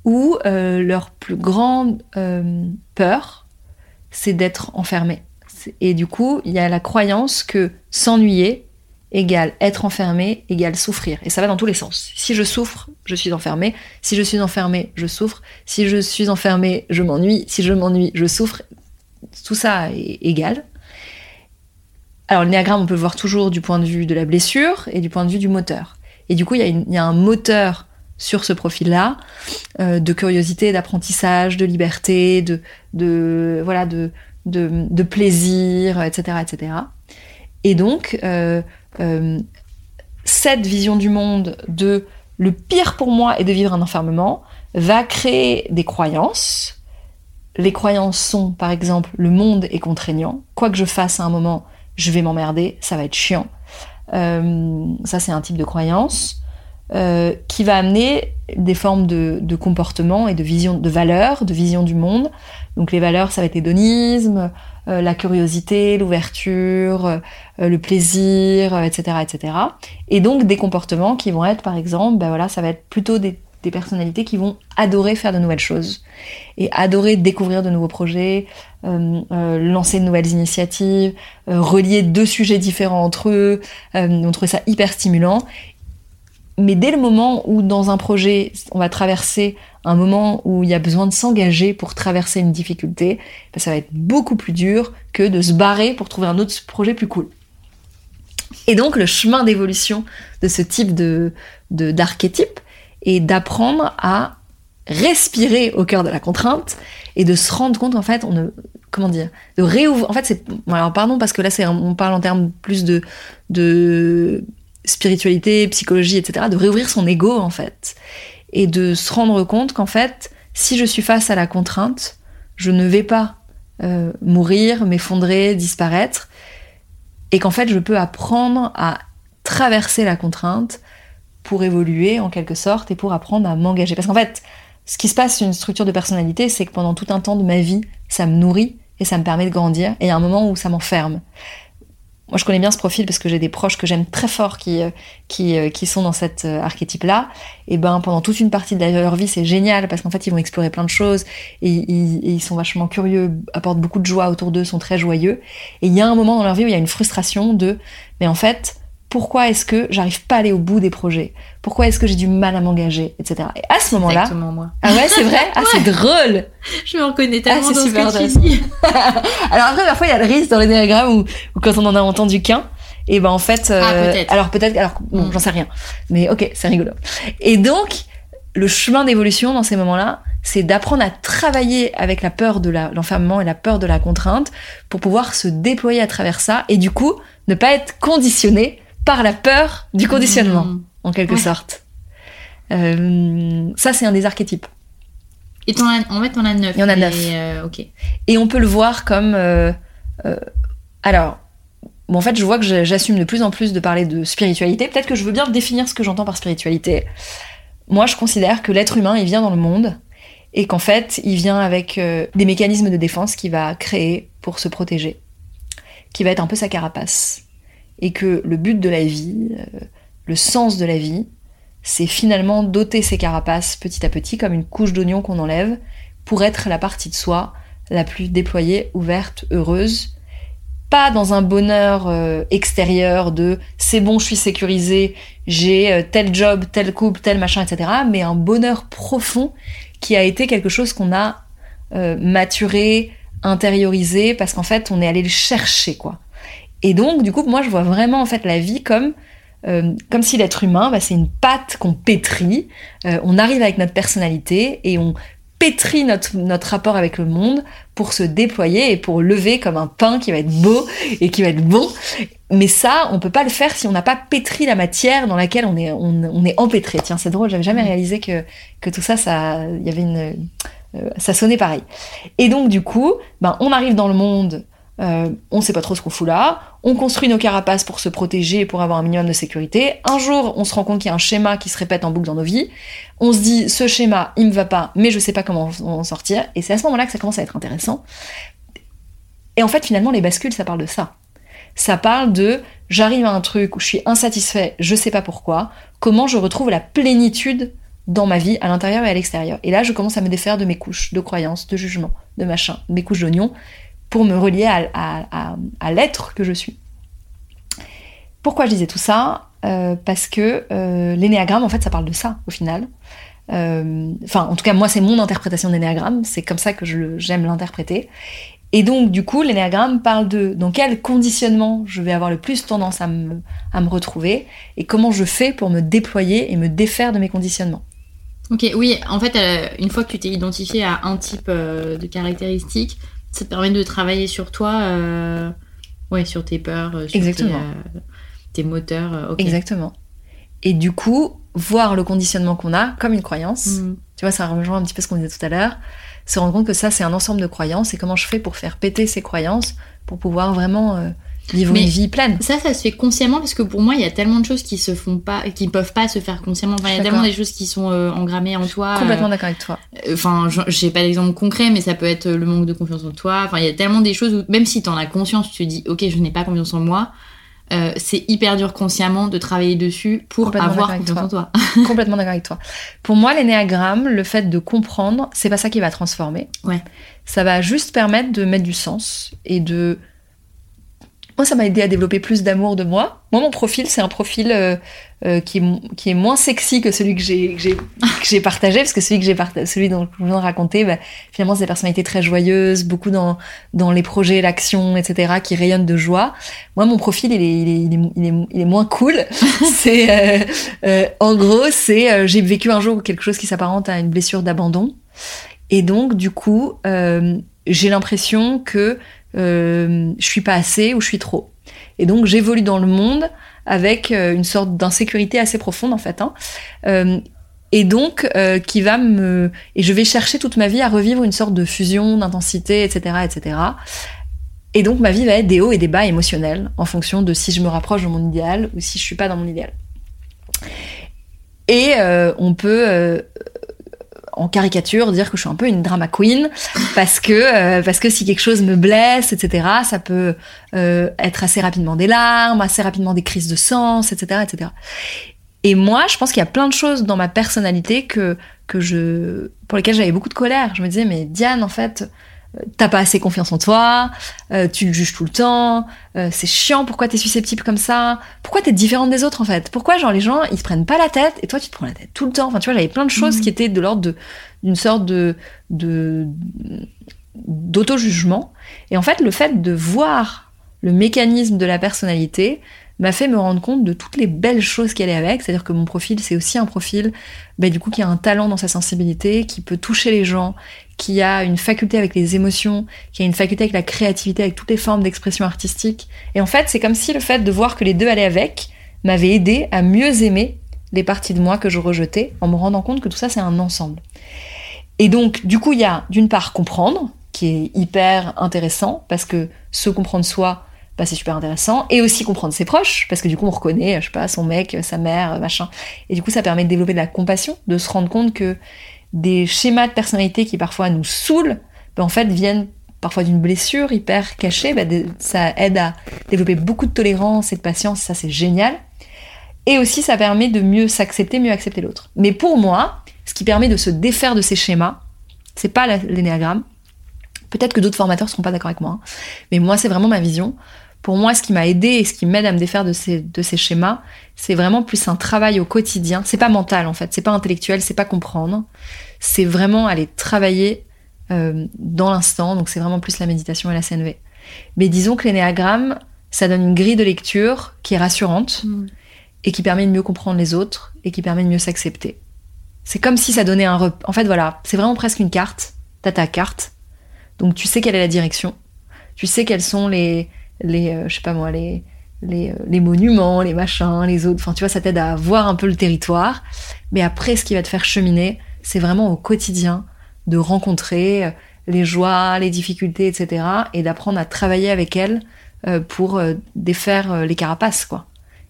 où leur plus grande peur, c'est d'être enfermé. Et du coup, il y a la croyance que s'ennuyer égale être enfermé égale souffrir. Et ça va dans tous les sens. Si je souffre, je suis enfermé. Si je suis enfermé, je souffre. Si je suis enfermé, je m'ennuie. Si je m'ennuie, je souffre. Tout ça est égal. Alors, le néagramme, on peut le voir toujours du point de vue de la blessure et du point de vue du moteur. Et du coup, il y a, un moteur sur ce profil-là, euh, de curiosité, d'apprentissage, de liberté, voilà, de, de, plaisir, etc., etc. Et donc, euh, euh, cette vision du monde de le pire pour moi est de vivre un enfermement va créer des croyances. Les croyances sont, par exemple, le monde est contraignant. Quoi que je fasse à un moment, je vais m'emmerder, ça va être chiant. Euh, ça, c'est un type de croyance. Qui va amener des formes de, de, comportement et de vision, de valeurs, de vision du monde, donc les valeurs, ça va être l'hédonisme, euh, la curiosité, l'ouverture, euh, le plaisir, etc., etc. Et donc des comportements qui vont être, par exemple, ben voilà, ça va être plutôt des, personnalités qui vont adorer faire de nouvelles choses et adorer découvrir de nouveaux projets, euh, lancer de nouvelles initiatives, relier deux sujets différents entre eux. on trouve ça hyper stimulant. Mais dès le moment où dans un projet, on va traverser un moment où il y a besoin de s'engager pour traverser une difficulté, ben, ça va être beaucoup plus dur que de se barrer pour trouver un autre projet plus cool. Et donc le chemin d'évolution de ce type de d'archétype est d'apprendre à respirer au cœur de la contrainte et de se rendre compte en fait on ne comment dire, de réouvrir. En fait, c'est alors pardon parce que là, c'est on parle en termes plus de de spiritualité, psychologie, etc. De réouvrir son ego en fait et de se rendre compte qu'en fait, si je suis face à la contrainte, je ne vais pas euh, mourir, m'effondrer, disparaître, et qu'en fait, je peux apprendre à traverser la contrainte pour évoluer en quelque sorte et pour apprendre à m'engager. Parce qu'en fait, ce qui se passe, une structure de personnalité, c'est que pendant tout un temps de ma vie, ça me nourrit et ça me permet de grandir. Et il y a un moment où ça m'enferme. Moi, je connais bien ce profil parce que j'ai des proches que j'aime très fort qui, euh, qui, euh, qui sont dans cet euh, archétype-là. Et ben, pendant toute une partie de leur vie, c'est génial parce qu'en fait, ils vont explorer plein de choses et, ils sont vachement curieux, apportent beaucoup de joie autour d'eux, sont très joyeux. Et il y a un moment dans leur vie où il y a une frustration de, mais en fait, pourquoi est-ce que j'arrive pas à aller au bout des projets? Pourquoi est-ce que j'ai du mal à m'engager, etc. Et à ce moment-là, moi. ah ouais, c'est vrai, ah c'est drôle. Je me reconnais tellement Ah, dans super ce que tu dis. Alors après, parfois il y a le risque dans les diagrammes où, où quand on en a entendu qu'un, et ben en fait, Ah, peut-être. alors peut-être, alors bon, Mm. j'en sais rien, mais ok, c'est rigolo. Et donc, le chemin d'évolution dans ces moments-là, c'est d'apprendre à travailler avec la peur de l'enfermement et la peur de la contrainte pour pouvoir se déployer à travers ça et du coup ne pas être conditionné par la peur du conditionnement, Mm. en quelque Ouais. sorte. Euh, ça, c'est un des archétypes. Et as, en fait, t'en as neuf. Il y en a neuf. euh, ok. Et on peut le voir comme... euh, alors, bon, en fait, je vois que j'assume de plus en plus de parler de spiritualité. Peut-être que je veux bien définir ce que j'entends par spiritualité. Moi, je considère que l'être humain, il vient dans le monde et qu'en fait, il vient avec des mécanismes de défense qu'il va créer pour se protéger, qui va être un peu sa carapace. Et que le but de la vie, euh, le sens de la vie, c'est finalement doter ses carapaces petit à petit comme une couche d'oignon qu'on enlève pour être la partie de soi la plus déployée, ouverte, heureuse. Pas dans un bonheur euh, extérieur de c'est bon, je suis sécurisée, j'ai euh, tel job, tel couple, tel machin, etc. Mais un bonheur profond qui a été quelque chose qu'on a maturé, intériorisé, parce qu'en fait, on est allé le chercher, quoi. Et donc, du coup, moi, je vois vraiment en fait la vie comme euh, comme si l'être humain, bah, c'est une pâte qu'on pétrit. Euh, on arrive avec notre personnalité et on pétrit notre, notre rapport avec le monde pour se déployer et pour lever comme un pain qui va être beau et qui va être bon. Mais ça, on peut pas le faire si on n'a pas pétri la matière dans laquelle on est, on, on est empêtré. Tiens, c'est drôle, j'avais jamais réalisé que, que tout ça, ça, il y avait une, euh, ça sonnait pareil. Et donc, du coup, ben, on arrive dans le monde, euh, on sait pas trop ce qu'on fout là, on construit nos carapaces pour se protéger et pour avoir un minimum de sécurité. Un jour, on se rend compte qu'il y a un schéma qui se répète en boucle dans nos vies. On se dit, ce schéma, il me va pas, mais je sais pas comment en sortir. Et c'est à ce moment-là que ça commence à être intéressant. Et en fait, finalement, les bascules, ça parle de ça. Ça parle de, j'arrive à un truc où je suis insatisfait, je sais pas pourquoi, comment je retrouve la plénitude dans ma vie, à l'intérieur et à l'extérieur. Et là, je commence à me défaire de mes couches de croyances, de jugements, de machin, mes couches d'oignons, pour me relier à, l'être que je suis. Pourquoi je disais tout ça? Euh, Parce que euh, l'énéagramme, en fait, ça parle de ça, au final. Euh, Enfin, en tout cas, moi, c'est mon interprétation de l'énéagramme, c'est comme ça que j'aime l'interpréter. Et donc, du coup, l'énéagramme parle de dans quel conditionnement je vais avoir le plus tendance à me, retrouver et comment je fais pour me déployer et me défaire de mes conditionnements. Ok, oui, en fait, une fois que tu t'es identifié à un type de caractéristiques, ça te permet de travailler sur toi, euh, ouais, sur tes peurs, euh, sur Exactement. Tes, euh, tes moteurs. Exactement. Et du coup, voir le conditionnement qu'on a comme une croyance, Mm. tu vois, ça rejoint un petit peu ce qu'on disait tout à l'heure, se rendre compte que ça, c'est un ensemble de croyances et comment je fais pour faire péter ces croyances pour pouvoir vraiment euh, vivre Mais une vie pleine. Ça, ça se fait consciemment parce que pour moi, il y a tellement de choses qui se font pas, qui peuvent pas se faire consciemment. Enfin, il y a tellement des choses qui sont euh, engrammées en toi. Complètement euh, d'accord avec toi. Enfin, je- j'ai pas d'exemple concret, mais ça peut être le manque de confiance en toi. Enfin, il y a tellement des choses où, même si t'en as conscience, tu te dis, ok, je n'ai pas confiance en moi. euh, c'est hyper dur consciemment de travailler dessus pour Complètement avoir confiance en toi. Complètement d'accord avec toi. Pour moi, l'énéagramme, le fait de comprendre, c'est pas ça qui va transformer. Ouais. Ça va juste permettre de mettre du sens et de. Moi, ça m'a aidé à développer plus d'amour de moi. Moi, mon profil, c'est un profil euh, euh, qui, est, qui est moins sexy que celui que j'ai que j'ai- que j'ai partagé, parce que celui que j'ai partagé, celui dont je viens de raconter, bah, finalement, c'est des personnalités très joyeuses, beaucoup dans dans les projets, l'action, etc., qui rayonnent de joie. Moi, mon profil, il est il est il est, il est, il est moins cool. c'est euh, euh, en gros, c'est euh, j'ai vécu un jour quelque chose qui s'apparente à une blessure d'abandon. Et donc, du coup, euh, j'ai l'impression que euh, je suis pas assez ou je suis trop. Et donc j'évolue dans le monde avec euh, une sorte d'insécurité assez profonde en fait. Hein. Euh, et donc euh, qui va me et je vais chercher toute ma vie à revivre une sorte de fusion d'intensité, etc., etc. Et donc ma vie va être des hauts et des bas émotionnels en fonction de si je me rapproche de mon idéal ou si je suis pas dans mon idéal. Et on peut en caricature dire que je suis un peu une drama queen parce que euh, parce que si quelque chose me blesse etc ça peut euh, être assez rapidement des larmes assez rapidement des crises de sens etc etc et moi je pense qu'il y a plein de choses dans ma personnalité que que je pour lesquelles j'avais beaucoup de colère. Je me disais mais Diane en fait t'as pas assez confiance en toi, euh, tu le juges tout le temps, euh, c'est chiant, pourquoi t'es susceptible comme ça, pourquoi t'es différente des autres en fait, pourquoi genre les gens ils se prennent pas la tête et toi tu te prends la tête tout le temps, enfin tu vois j'avais plein de choses Mhm. qui étaient de l'ordre de d'une sorte de de d'auto-jugement. Et en fait le fait de voir le mécanisme de la personnalité m'a fait me rendre compte de toutes les belles choses qu'elle est avec, c'est-à-dire que mon profil c'est aussi un profil bah, du coup qui a un talent dans sa sensibilité, qui peut toucher les gens, qui a une faculté avec les émotions, qui a une faculté avec la créativité, avec toutes les formes d'expression artistique. Et en fait, c'est comme si le fait de voir que les deux allaient avec m'avait aidé à mieux aimer les parties de moi que je rejetais, en me rendant compte que tout ça, c'est un ensemble. Et donc, du coup, il y a d'une part comprendre, qui est hyper intéressant, parce que se comprendre soi, bah, c'est super intéressant, et aussi comprendre ses proches, parce que du coup, on reconnaît, je sais pas, son mec, sa mère, machin. Et du coup, ça permet de développer de la compassion, de se rendre compte que des schémas de personnalité qui parfois nous saoulent, ben, en fait viennent parfois d'une blessure hyper cachée. Ben, ça aide à développer beaucoup de tolérance et de patience, ça c'est génial. Et aussi ça permet de mieux s'accepter, mieux accepter l'autre. Mais pour moi, ce qui permet de se défaire de ces schémas, c'est pas l'énéagramme. Peut-être que d'autres formateurs seront pas d'accord avec moi, hein. mais moi c'est vraiment ma vision. Pour moi, ce qui m'a aidé et ce qui m'aide à me défaire de ces, de ces schémas, c'est vraiment plus un travail au quotidien. C'est pas mental en fait, c'est pas intellectuel, c'est pas comprendre. C'est vraiment aller travailler euh, dans l'instant. Donc c'est vraiment plus la méditation et la CNV. Mais disons que l'énéagramme, ça donne une grille de lecture qui est rassurante Mm. et qui permet de mieux comprendre les autres et qui permet de mieux s'accepter. C'est comme si ça donnait un rep... En fait, voilà, c'est vraiment presque une carte. T'as ta carte, donc tu sais quelle est la direction. Tu sais quels sont les, les, euh, je sais pas moi, les, les, euh, les monuments, les machins, les autres. Enfin, tu vois, ça t'aide à voir un peu le territoire. Mais après, ce qui va te faire cheminer, c'est vraiment au quotidien de rencontrer euh, les joies, les difficultés, etc. et d'apprendre à travailler avec elles pour défaire les carapaces, quoi.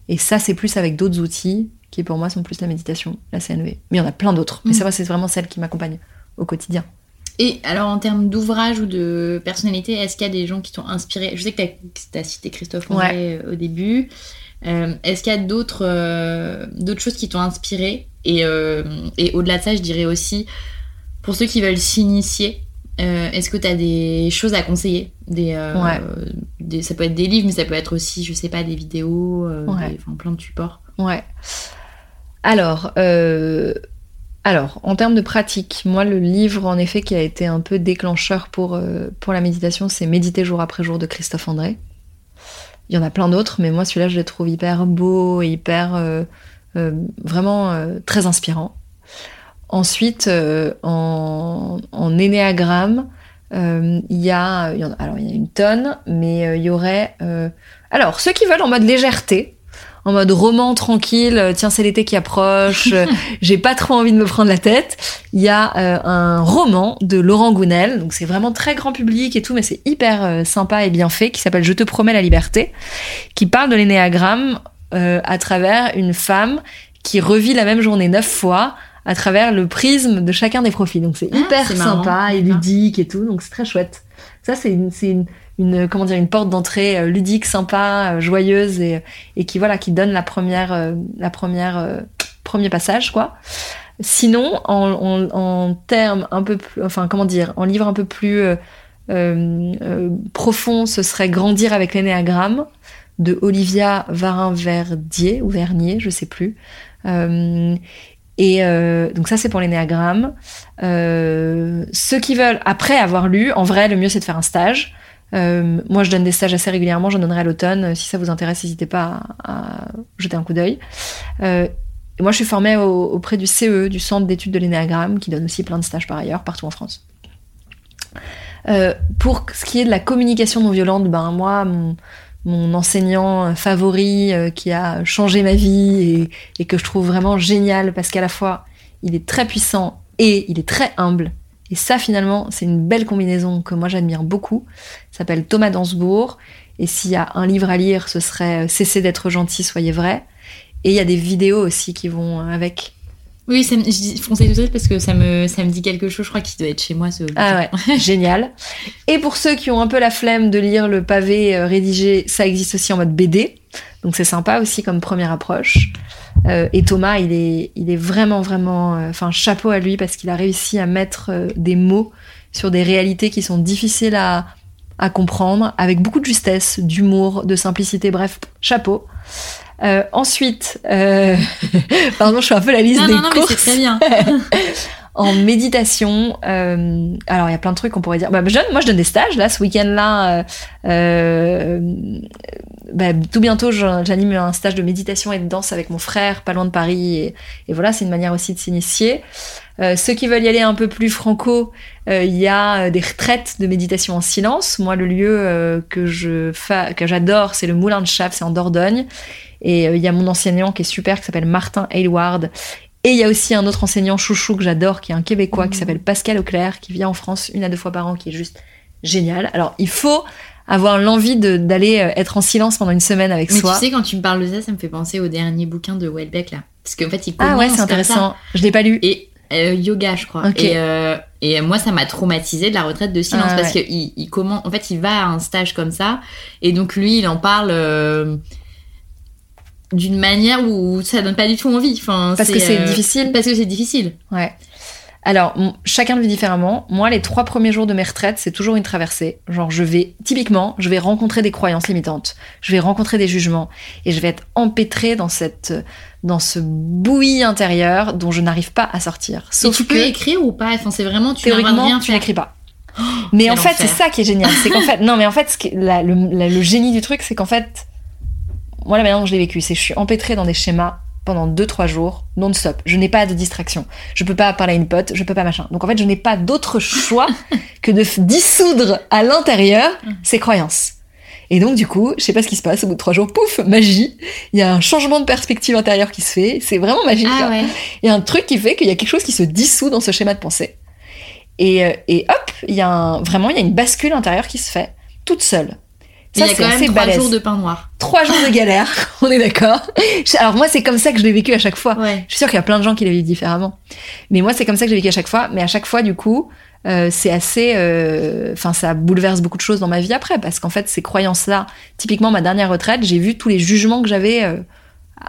Et ça, c'est plus avec d'autres outils qui, pour moi, sont plus la méditation, la CNV. Mais il y en a plein d'autres. Mais Mm. ça, moi, c'est vraiment celle qui m'accompagne au quotidien. Et alors, en termes d'ouvrage ou de personnalité, est-ce qu'il y a des gens qui t'ont inspiré? Je sais que tu as, cité Christophe André euh, au début. Euh, est-ce qu'il y a d'autres euh, d'autres choses qui t'ont inspiré? Et, euh, et au-delà de ça, je dirais aussi, pour ceux qui veulent s'initier, est-ce que tu as des choses à conseiller? Des, Ouais. des- Ça peut être des livres, mais ça peut être aussi, je sais pas, des vidéos, Ouais. des- plein de supports. Ouais. Alors, alors, en termes de pratique, moi, le livre, en effet, qui a été un peu déclencheur pour, euh, pour la méditation, c'est Méditer jour après jour de Christophe André. Il y en a plein d'autres, mais moi, celui-là, je le trouve hyper beau hyper, euh, euh, vraiment très inspirant. Ensuite, en, en énéagramme, il y a, y en alors il y a une tonne, mais il y aurait, alors ceux qui veulent en mode légèreté, en mode roman tranquille, euh, tiens c'est l'été qui approche, euh, j'ai pas trop envie de me prendre la tête. Il y a euh, un roman de Laurent Gounel, donc c'est vraiment très grand public et tout, mais c'est hyper euh, sympa et bien fait, qui s'appelle Je te promets la liberté, qui parle de l'énéagramme euh, à travers une femme qui revit la même journée neuf fois à travers le prisme de chacun des profils. Donc c'est Ah, hyper sympa et ludique et tout, donc c'est très chouette. Ça c'est une, c'est une, une comment dire une porte d'entrée euh, ludique, sympa, euh, joyeuse et, et qui voilà qui donne la première euh, la première premier passage quoi. Sinon en, en, en termes un peu plus enfin comment dire en livre un peu plus euh, euh, profond, ce serait Grandir avec l'énéagramme de Olivia Varin-Verdier ou Vernier, je sais plus. Euh, et donc ça c'est pour l'énéagramme. Ceux qui veulent, après avoir lu, en vrai le mieux c'est de faire un stage. Euh, moi je donne des stages assez régulièrement, j'en donnerai à l'automne. Si ça vous intéresse, n'hésitez pas à, jeter un coup d'œil. Euh, moi je suis formée au- auprès du CE, du Centre d'études de l'énéagramme, qui donne aussi plein de stages par ailleurs, partout en France. Euh, pour ce qui est de la communication non violente, ben moi, mon, enseignant favori euh, qui a changé ma vie et, que je trouve vraiment génial parce qu'à la fois il est très puissant et il est très humble. Et ça finalement, c'est une belle combinaison que moi j'admire beaucoup. S'appelle Thomas Dansbourg. Et s'il y a un livre à lire, ce serait Cessez d'être gentil, soyez vrai. Et il y a des vidéos aussi qui vont avec oui, ça me, je dis tout parce que ça me, ça me dit quelque chose. Je crois qu'il doit être chez moi ce. Ah ouais, génial. Et pour ceux qui ont un peu la flemme de lire le pavé euh, rédigé, ça existe aussi en mode BD. Donc c'est sympa aussi comme première approche. Euh, et Thomas, il est, il est vraiment, vraiment. euh, Enfin, chapeau à lui parce qu'il a réussi à mettre euh, des mots sur des réalités qui sont difficiles à, à comprendre, avec beaucoup de justesse, d'humour, de simplicité. Bref, chapeau. Ensuite, pardon, je fais un peu la liste non, des non, non, courses. mais c'est très bien. en méditation, euh, alors il y a plein de trucs qu'on pourrait dire. Bah, je donne, moi, je donne des stages là ce week-end-là. Euh, euh, bah, tout bientôt, j'anime un stage de méditation et de danse avec mon frère, pas loin de Paris. Et, voilà, c'est une manière aussi de s'initier. Euh, ceux qui veulent y aller un peu plus franco, euh, il y a des retraites de méditation en silence. Moi, le lieu que je que j'adore, c'est le Moulin de Chave, c'est en Dordogne. Et il y a mon enseignant qui est super, qui s'appelle Martin Aylward. Et il y a aussi un autre enseignant chouchou que j'adore, qui est un Québécois, qui s'appelle Pascal Auclair, qui vient en France une à deux fois par an, qui est juste génial. Alors, il faut avoir l'envie d'aller euh, être en silence pendant une semaine avec Mais soi. tu sais, quand tu me parles de ça, ça me fait penser au dernier bouquin de Welbeck là. Parce qu'en fait, il commence ah ouais, c'est intéressant. ça. Je l'ai pas lu. Et euh, yoga, je crois. Et, euh, et moi, ça m'a traumatisé de la retraite de silence Ah parce ouais. que il, il comment, en fait, il va à un stage comme ça et donc lui, il en parle euh, d'une manière où ça donne pas du tout envie. Enfin, Parce que c'est euh, difficile. Parce que c'est difficile. Ouais. Alors, chacun le vit différemment. Moi, les trois premiers jours de mes retraites, c'est toujours une traversée. Genre, je vais, typiquement, je vais rencontrer des croyances limitantes. Je vais rencontrer des jugements. Et je vais être empêtrée dans cette, dans ce bouilli intérieur dont je n'arrive pas à sortir. Sauf Sauf tu peux que, écrire ou pas? Enfin, c'est vraiment tu théoriquement, rien tu n'écris pas. Mais quel en fait, c'est ça qui est génial. C'est qu'en fait, non, mais en fait, ce qui- la- le, la- le génie du truc, c'est qu'en fait, moi, la manière dont je l'ai vécu, c'est que je suis empêtrée dans des schémas pendant 2-3 jours, non-stop. Je n'ai pas de distraction. Je peux pas parler à une pote, je peux pas machin. Donc en fait, je n'ai pas d'autre choix que de dissoudre à l'intérieur ces croyances. Et donc, du coup, je sais pas ce qui se passe, au bout de trois jours, pouf, magie. Il y a un changement de perspective intérieure qui se fait. C'est vraiment magique. Ah hein. ouais. Il y a un truc qui fait qu'il y a quelque chose qui se dissout dans ce schéma de pensée. Et, euh, et hop, il y a un, vraiment, il y a une bascule intérieure qui se fait toute seule. Il y a c'est quand même trois jours de pain noir. Trois jours de galère, on est d'accord. Alors moi, c'est comme ça que je l'ai vécu à chaque fois. Ouais. Je suis sûre qu'il y a plein de gens qui le vivent différemment. Mais moi, c'est comme ça que j'ai vécu à chaque fois. Mais à chaque fois, du coup, euh, c'est assez... euh, Enfin, ça bouleverse beaucoup de choses dans ma vie après. Parce qu'en fait, ces croyances-là, typiquement, ma dernière retraite, j'ai vu tous les jugements que j'avais euh,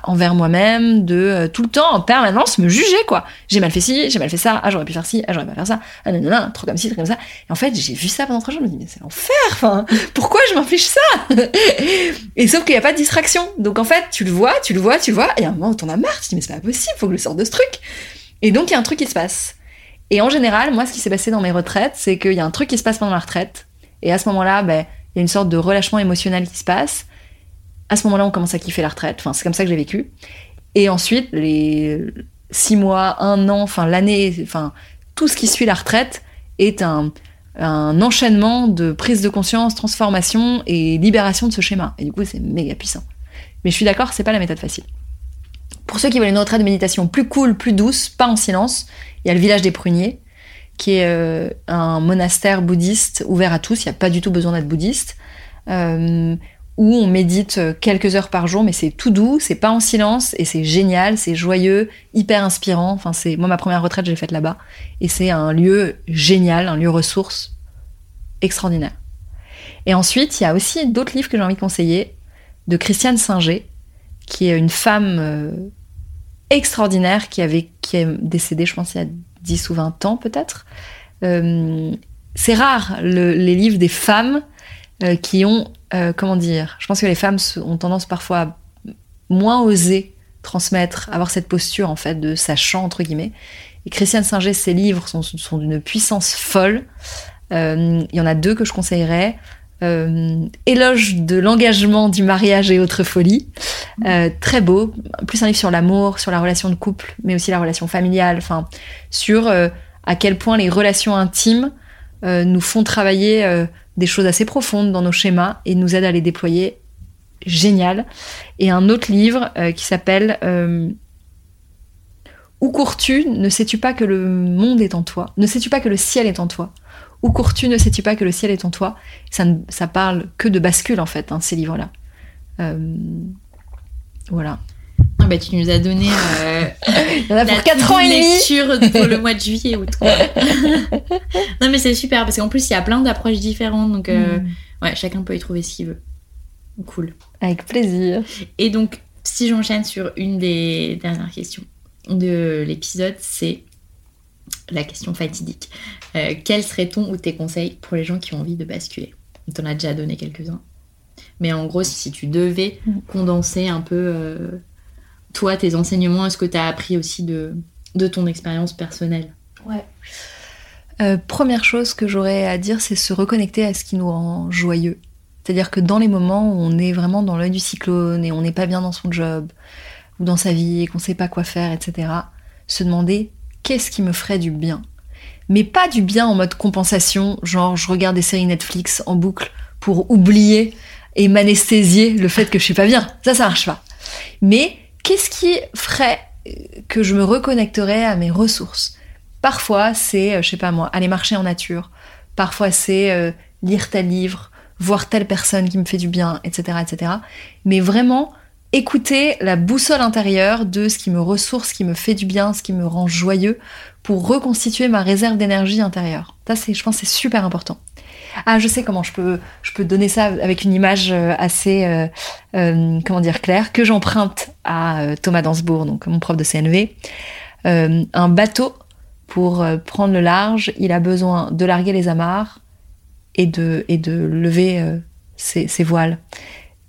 envers moi-même, de euh, tout le temps, en permanence, me juger, quoi. J'ai mal fait ci, j'ai mal fait ça, ah, j'aurais pu faire ci, ah, j'aurais pas faire ça, ah, non, non, non, trop comme ci, trop comme ça. Et en fait, j'ai vu ça pendant trois jours, je me dis, mais c'est l'enfer, enfin, pourquoi je m'inflige ça? Et sauf qu'il n'y a pas de distraction. Donc en fait, tu le vois, tu le vois, tu le vois, et à un moment où t'en as marre, tu te dis, mais c'est pas possible, faut que je sorte de ce truc. Et donc, il y a un truc qui se passe. Et en général, moi, ce qui s'est passé dans mes retraites, c'est qu'il y a un truc qui se passe pendant la retraite. Et à ce moment-là, ben, il y a une sorte de relâchement émotionnel qui se passe. À ce moment-là, on commence à kiffer la retraite. Enfin, c'est comme ça que j'ai vécu. Et ensuite, les six mois, un an, enfin, l'année, enfin, tout ce qui suit la retraite est un, un enchaînement de prise de conscience, transformation et libération de ce schéma. Et du coup, c'est méga puissant. Mais je suis d'accord, c'est pas la méthode facile. Pour ceux qui veulent une retraite de méditation plus cool, plus douce, pas en silence, il y a le village des pruniers, qui est euh, un monastère bouddhiste ouvert à tous. Il n'y a pas du tout besoin d'être bouddhiste. euh, où on médite euh, quelques heures par jour, mais c'est tout doux, c'est pas en silence, et c'est génial, c'est joyeux, hyper inspirant. Enfin, c'est moi ma première retraite, je l'ai faite là-bas, et c'est un lieu génial, un lieu ressource extraordinaire. Et ensuite, il y a aussi d'autres livres que j'ai envie de conseiller, de Christiane Singer, qui est une femme euh, extraordinaire qui avait qui est décédée, je pense, il y a 10 ou 20 ans peut-être. Euh, c'est rare le- les livres des femmes qui ont, euh, comment dire, je pense que les femmes ont tendance parfois à moins oser transmettre, avoir cette posture en fait de sachant entre guillemets. Et Christiane Singer, ses livres sont, sont d'une puissance folle. Euh, Il y en a deux que je conseillerais. Euh, Éloge de l'engagement du mariage et autres folies. Très beau. Plus un livre sur l'amour, sur la relation de couple, mais aussi la relation familiale. Enfin, sur à quel point les relations intimes nous font travailler des choses assez profondes dans nos schémas et nous aident à les déployer. Génial. Et un autre livre qui s'appelle Où cours-tu? Ne sais-tu pas que le monde est en toi? Ne sais-tu pas que le ciel est en toi? Où cours-tu? Ne sais-tu pas que le ciel est en toi? Ça, ça parle que de bascule en fait, hein, ces livres-là. voilà. Ah bah, tu nous as donné euh, Il y en a pour 4 ans et demi lecture pour le mois de juillet août. non mais c'est super parce qu'en plus il y a plein d'approches différentes donc euh, mm. ouais chacun peut y trouver ce qu'il veut. Cool. Avec plaisir. Et donc si j'enchaîne sur une des dernières questions de l'épisode, c'est la question fatidique. Euh, quel serait ton ou tes conseils pour les gens qui ont envie de basculer? On t'en as déjà donné quelques-uns. Mais en gros, si tu devais mm. condenser un peu toi, tes enseignements, est-ce que tu as appris aussi de, de ton expérience personnelle? Ouais. Euh, première chose que j'aurais à dire, c'est se reconnecter à ce qui nous rend joyeux. C'est-à-dire que dans les moments où on est vraiment dans l'œil du cyclone et on n'est pas bien dans son job ou dans sa vie et qu'on ne sait pas quoi faire, etc., se demander qu'est-ce qui me ferait du bien. Mais pas du bien en mode compensation, genre je regarde des séries Netflix en boucle pour oublier et m'anesthésier le fait que je suis pas bien. Ça, ça marche pas. Mais qu'est-ce qui ferait que je me reconnecterais à mes ressources? Parfois, c'est, euh, je sais pas moi, aller marcher en nature. Parfois, c'est euh, lire tel livre, voir telle personne qui me fait du bien, etc., etc. Mais vraiment, écouter la boussole intérieure de ce qui me ressource, ce qui me fait du bien, ce qui me rend joyeux, pour reconstituer ma réserve d'énergie intérieure. Ça, c'est, je pense, c'est super important. Ah, je sais comment je peux, je peux donner ça avec une image euh, assez, euh, euh, comment dire, claire, que j'emprunte à Thomas Dansbourg, donc mon prof de CNV. un bateau, pour prendre le large, il a besoin de larguer les amarres et de, et de lever ses, ses, voiles.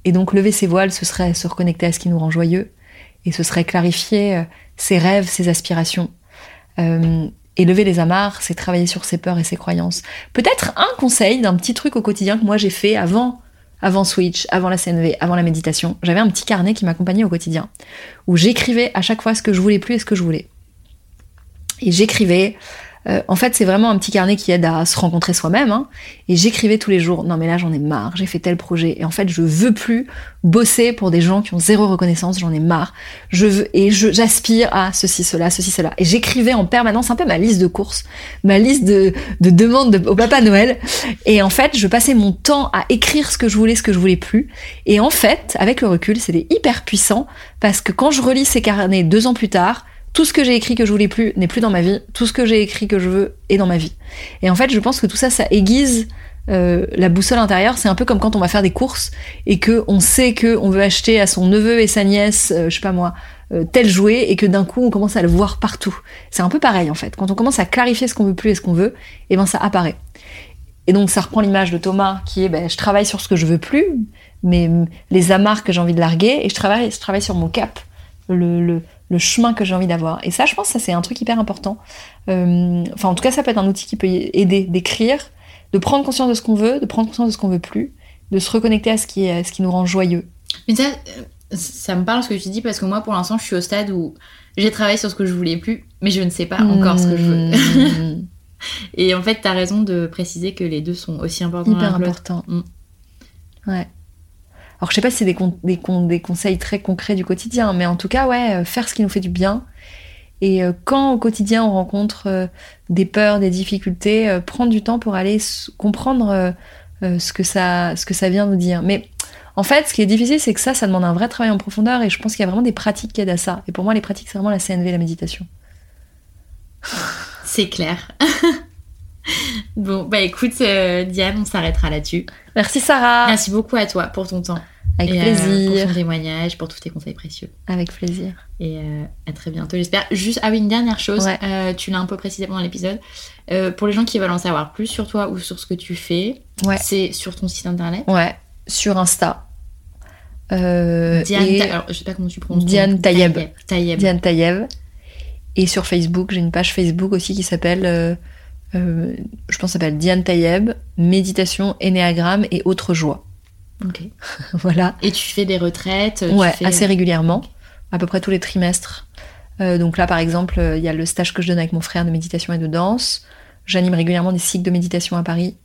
Et donc lever ses voiles, ce serait se reconnecter à ce qui nous rend joyeux, et ce serait clarifier ses rêves, ses aspirations. Et lever les amarres, c'est travailler sur ses peurs et ses croyances. Peut-être un conseil d'un petit truc au quotidien que moi j'ai fait avant, avant Switch, avant la CNV, avant la méditation. J'avais un petit carnet qui m'accompagnait au quotidien, où j'écrivais à chaque fois ce que je voulais plus et ce que je voulais. Et j'écrivais euh, en fait, c'est vraiment un petit carnet qui aide à se rencontrer soi-même. Hein. Et j'écrivais tous les jours, non mais là j'en ai marre, j'ai fait tel projet. Et en fait, je veux plus bosser pour des gens qui ont zéro reconnaissance, j'en ai marre. Je veux, et j'aspire à ceci, cela, ceci, cela. Et j'écrivais en permanence un peu ma liste de courses, ma liste de, de demandes au Papa Noël. Et en fait, je passais mon temps à écrire ce que je voulais, ce que je voulais plus. Et en fait, avec le recul, c'était hyper puissant parce que quand je relis ces carnets deux ans plus tard, tout ce que j'ai écrit que je voulais plus n'est plus dans ma vie, tout ce que j'ai écrit que je veux est dans ma vie. Et en fait, je pense que tout ça, ça aiguise euh, la boussole intérieure. C'est un peu comme quand on va faire des courses et que on sait que on veut acheter à son neveu et sa nièce, euh, je sais pas moi, euh, tel jouet et que d'un coup on commence à le voir partout. C'est un peu pareil en fait. Quand on commence à clarifier ce qu'on veut plus et ce qu'on veut, et eh ben ça apparaît. Et donc ça reprend l'image de Thomas qui est ben, je travaille sur ce que je veux plus, mais les amarres que j'ai envie de larguer et je travaille, je travaille sur mon cap, le, le le chemin que j'ai envie d'avoir. Et ça, je pense, ça c'est un truc hyper important. Euh, enfin, en tout cas, ça peut être un outil qui peut aider d'écrire, de prendre conscience de ce qu'on veut, de prendre conscience de ce qu'on veut plus, de se reconnecter à ce qui, est, ce qui nous rend joyeux. Mais ça, euh, ça me parle ce que tu dis parce que moi, pour l'instant, je suis au stade où j'ai travaillé sur ce que je voulais plus, mais je ne sais pas encore ce que je veux. Hmm. Et en fait, tu as raison de préciser que les deux sont aussi importants. Hyper importants. Mm. Ouais. Alors je sais pas si c'est des, des, conseils très concrets du quotidien, mais en tout cas, ouais, euh, faire ce qui nous fait du bien. Et euh, quand au quotidien on rencontre euh, des peurs, des difficultés, prendre du temps pour aller comprendre ce, que ça, ce que ça vient nous dire. Mais en fait, ce qui est difficile, c'est que ça, ça demande un vrai travail en profondeur et je pense qu'il y a vraiment des pratiques qui aident à ça. Et pour moi, les pratiques, c'est vraiment la CNV, la méditation. C'est clair. Bon, bah écoute, euh, Diane, on s'arrêtera là-dessus. Merci Sarah. Merci beaucoup à toi pour ton temps. Avec plaisir. Euh, pour ton témoignage, pour tous tes conseils précieux. Avec plaisir. Et euh, à très bientôt, j'espère. Juste, ah oui, une dernière chose, tu l'as un peu précisé pendant l'épisode. pour les gens qui veulent en savoir plus sur toi ou sur ce que tu fais, c'est sur ton site internet Ouais, sur Insta. Diane, alors, je sais pas comment tu prononces. Diane Tayeb. Diane Tayeb. Et sur Facebook, j'ai une page Facebook aussi qui s'appelle euh, je pense, s'appelle Diane Tayeb, méditation, énéagramme et autres joies. Ok. voilà. Et tu fais des retraites Ouais, assez régulièrement, à peu près tous les trimestres. Euh, donc là, par exemple, il y a le stage que je donne avec mon frère de méditation et de danse. J'anime régulièrement des cycles de méditation à Paris.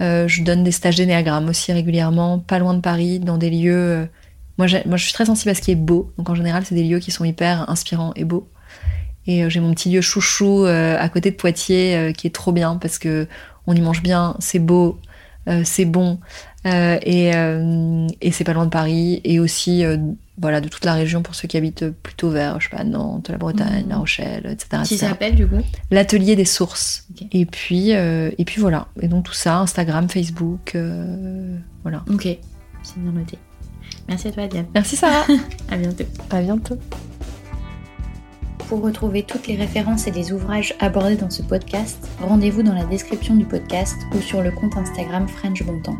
Euh, je donne des stages d'énéagramme aussi régulièrement, pas loin de Paris, dans des lieux. euh, moi, moi, je suis très sensible à ce qui est beau. Donc, en général, c'est des lieux qui sont hyper inspirants et beaux. Et euh, j'ai mon petit lieu chouchou euh, à côté de Poitiers euh, qui est trop bien parce que on y mange bien, c'est beau, c'est bon et, et c'est pas loin de Paris et aussi voilà de toute la région pour ceux qui habitent plutôt vers je sais pas Nantes, la Bretagne, Mhm. La Rochelle, etc. Qui s'appelle du coup? L'atelier des sources. Et puis et puis voilà. Et donc tout ça, Instagram, Facebook, euh, voilà. Ok, c'est bien noté. Merci à toi Diane. Merci Sarah. À bientôt. à bientôt. Pour retrouver toutes les références et les ouvrages abordés dans ce podcast, rendez-vous dans la description du podcast ou sur le compte Instagram French Bontemps.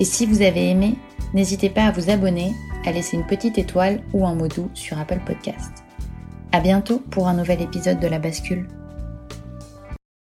Et si vous avez aimé, n'hésitez pas à vous abonner, à laisser une petite étoile ou un mot doux sur Apple Podcast. À bientôt pour un nouvel épisode de La Bascule.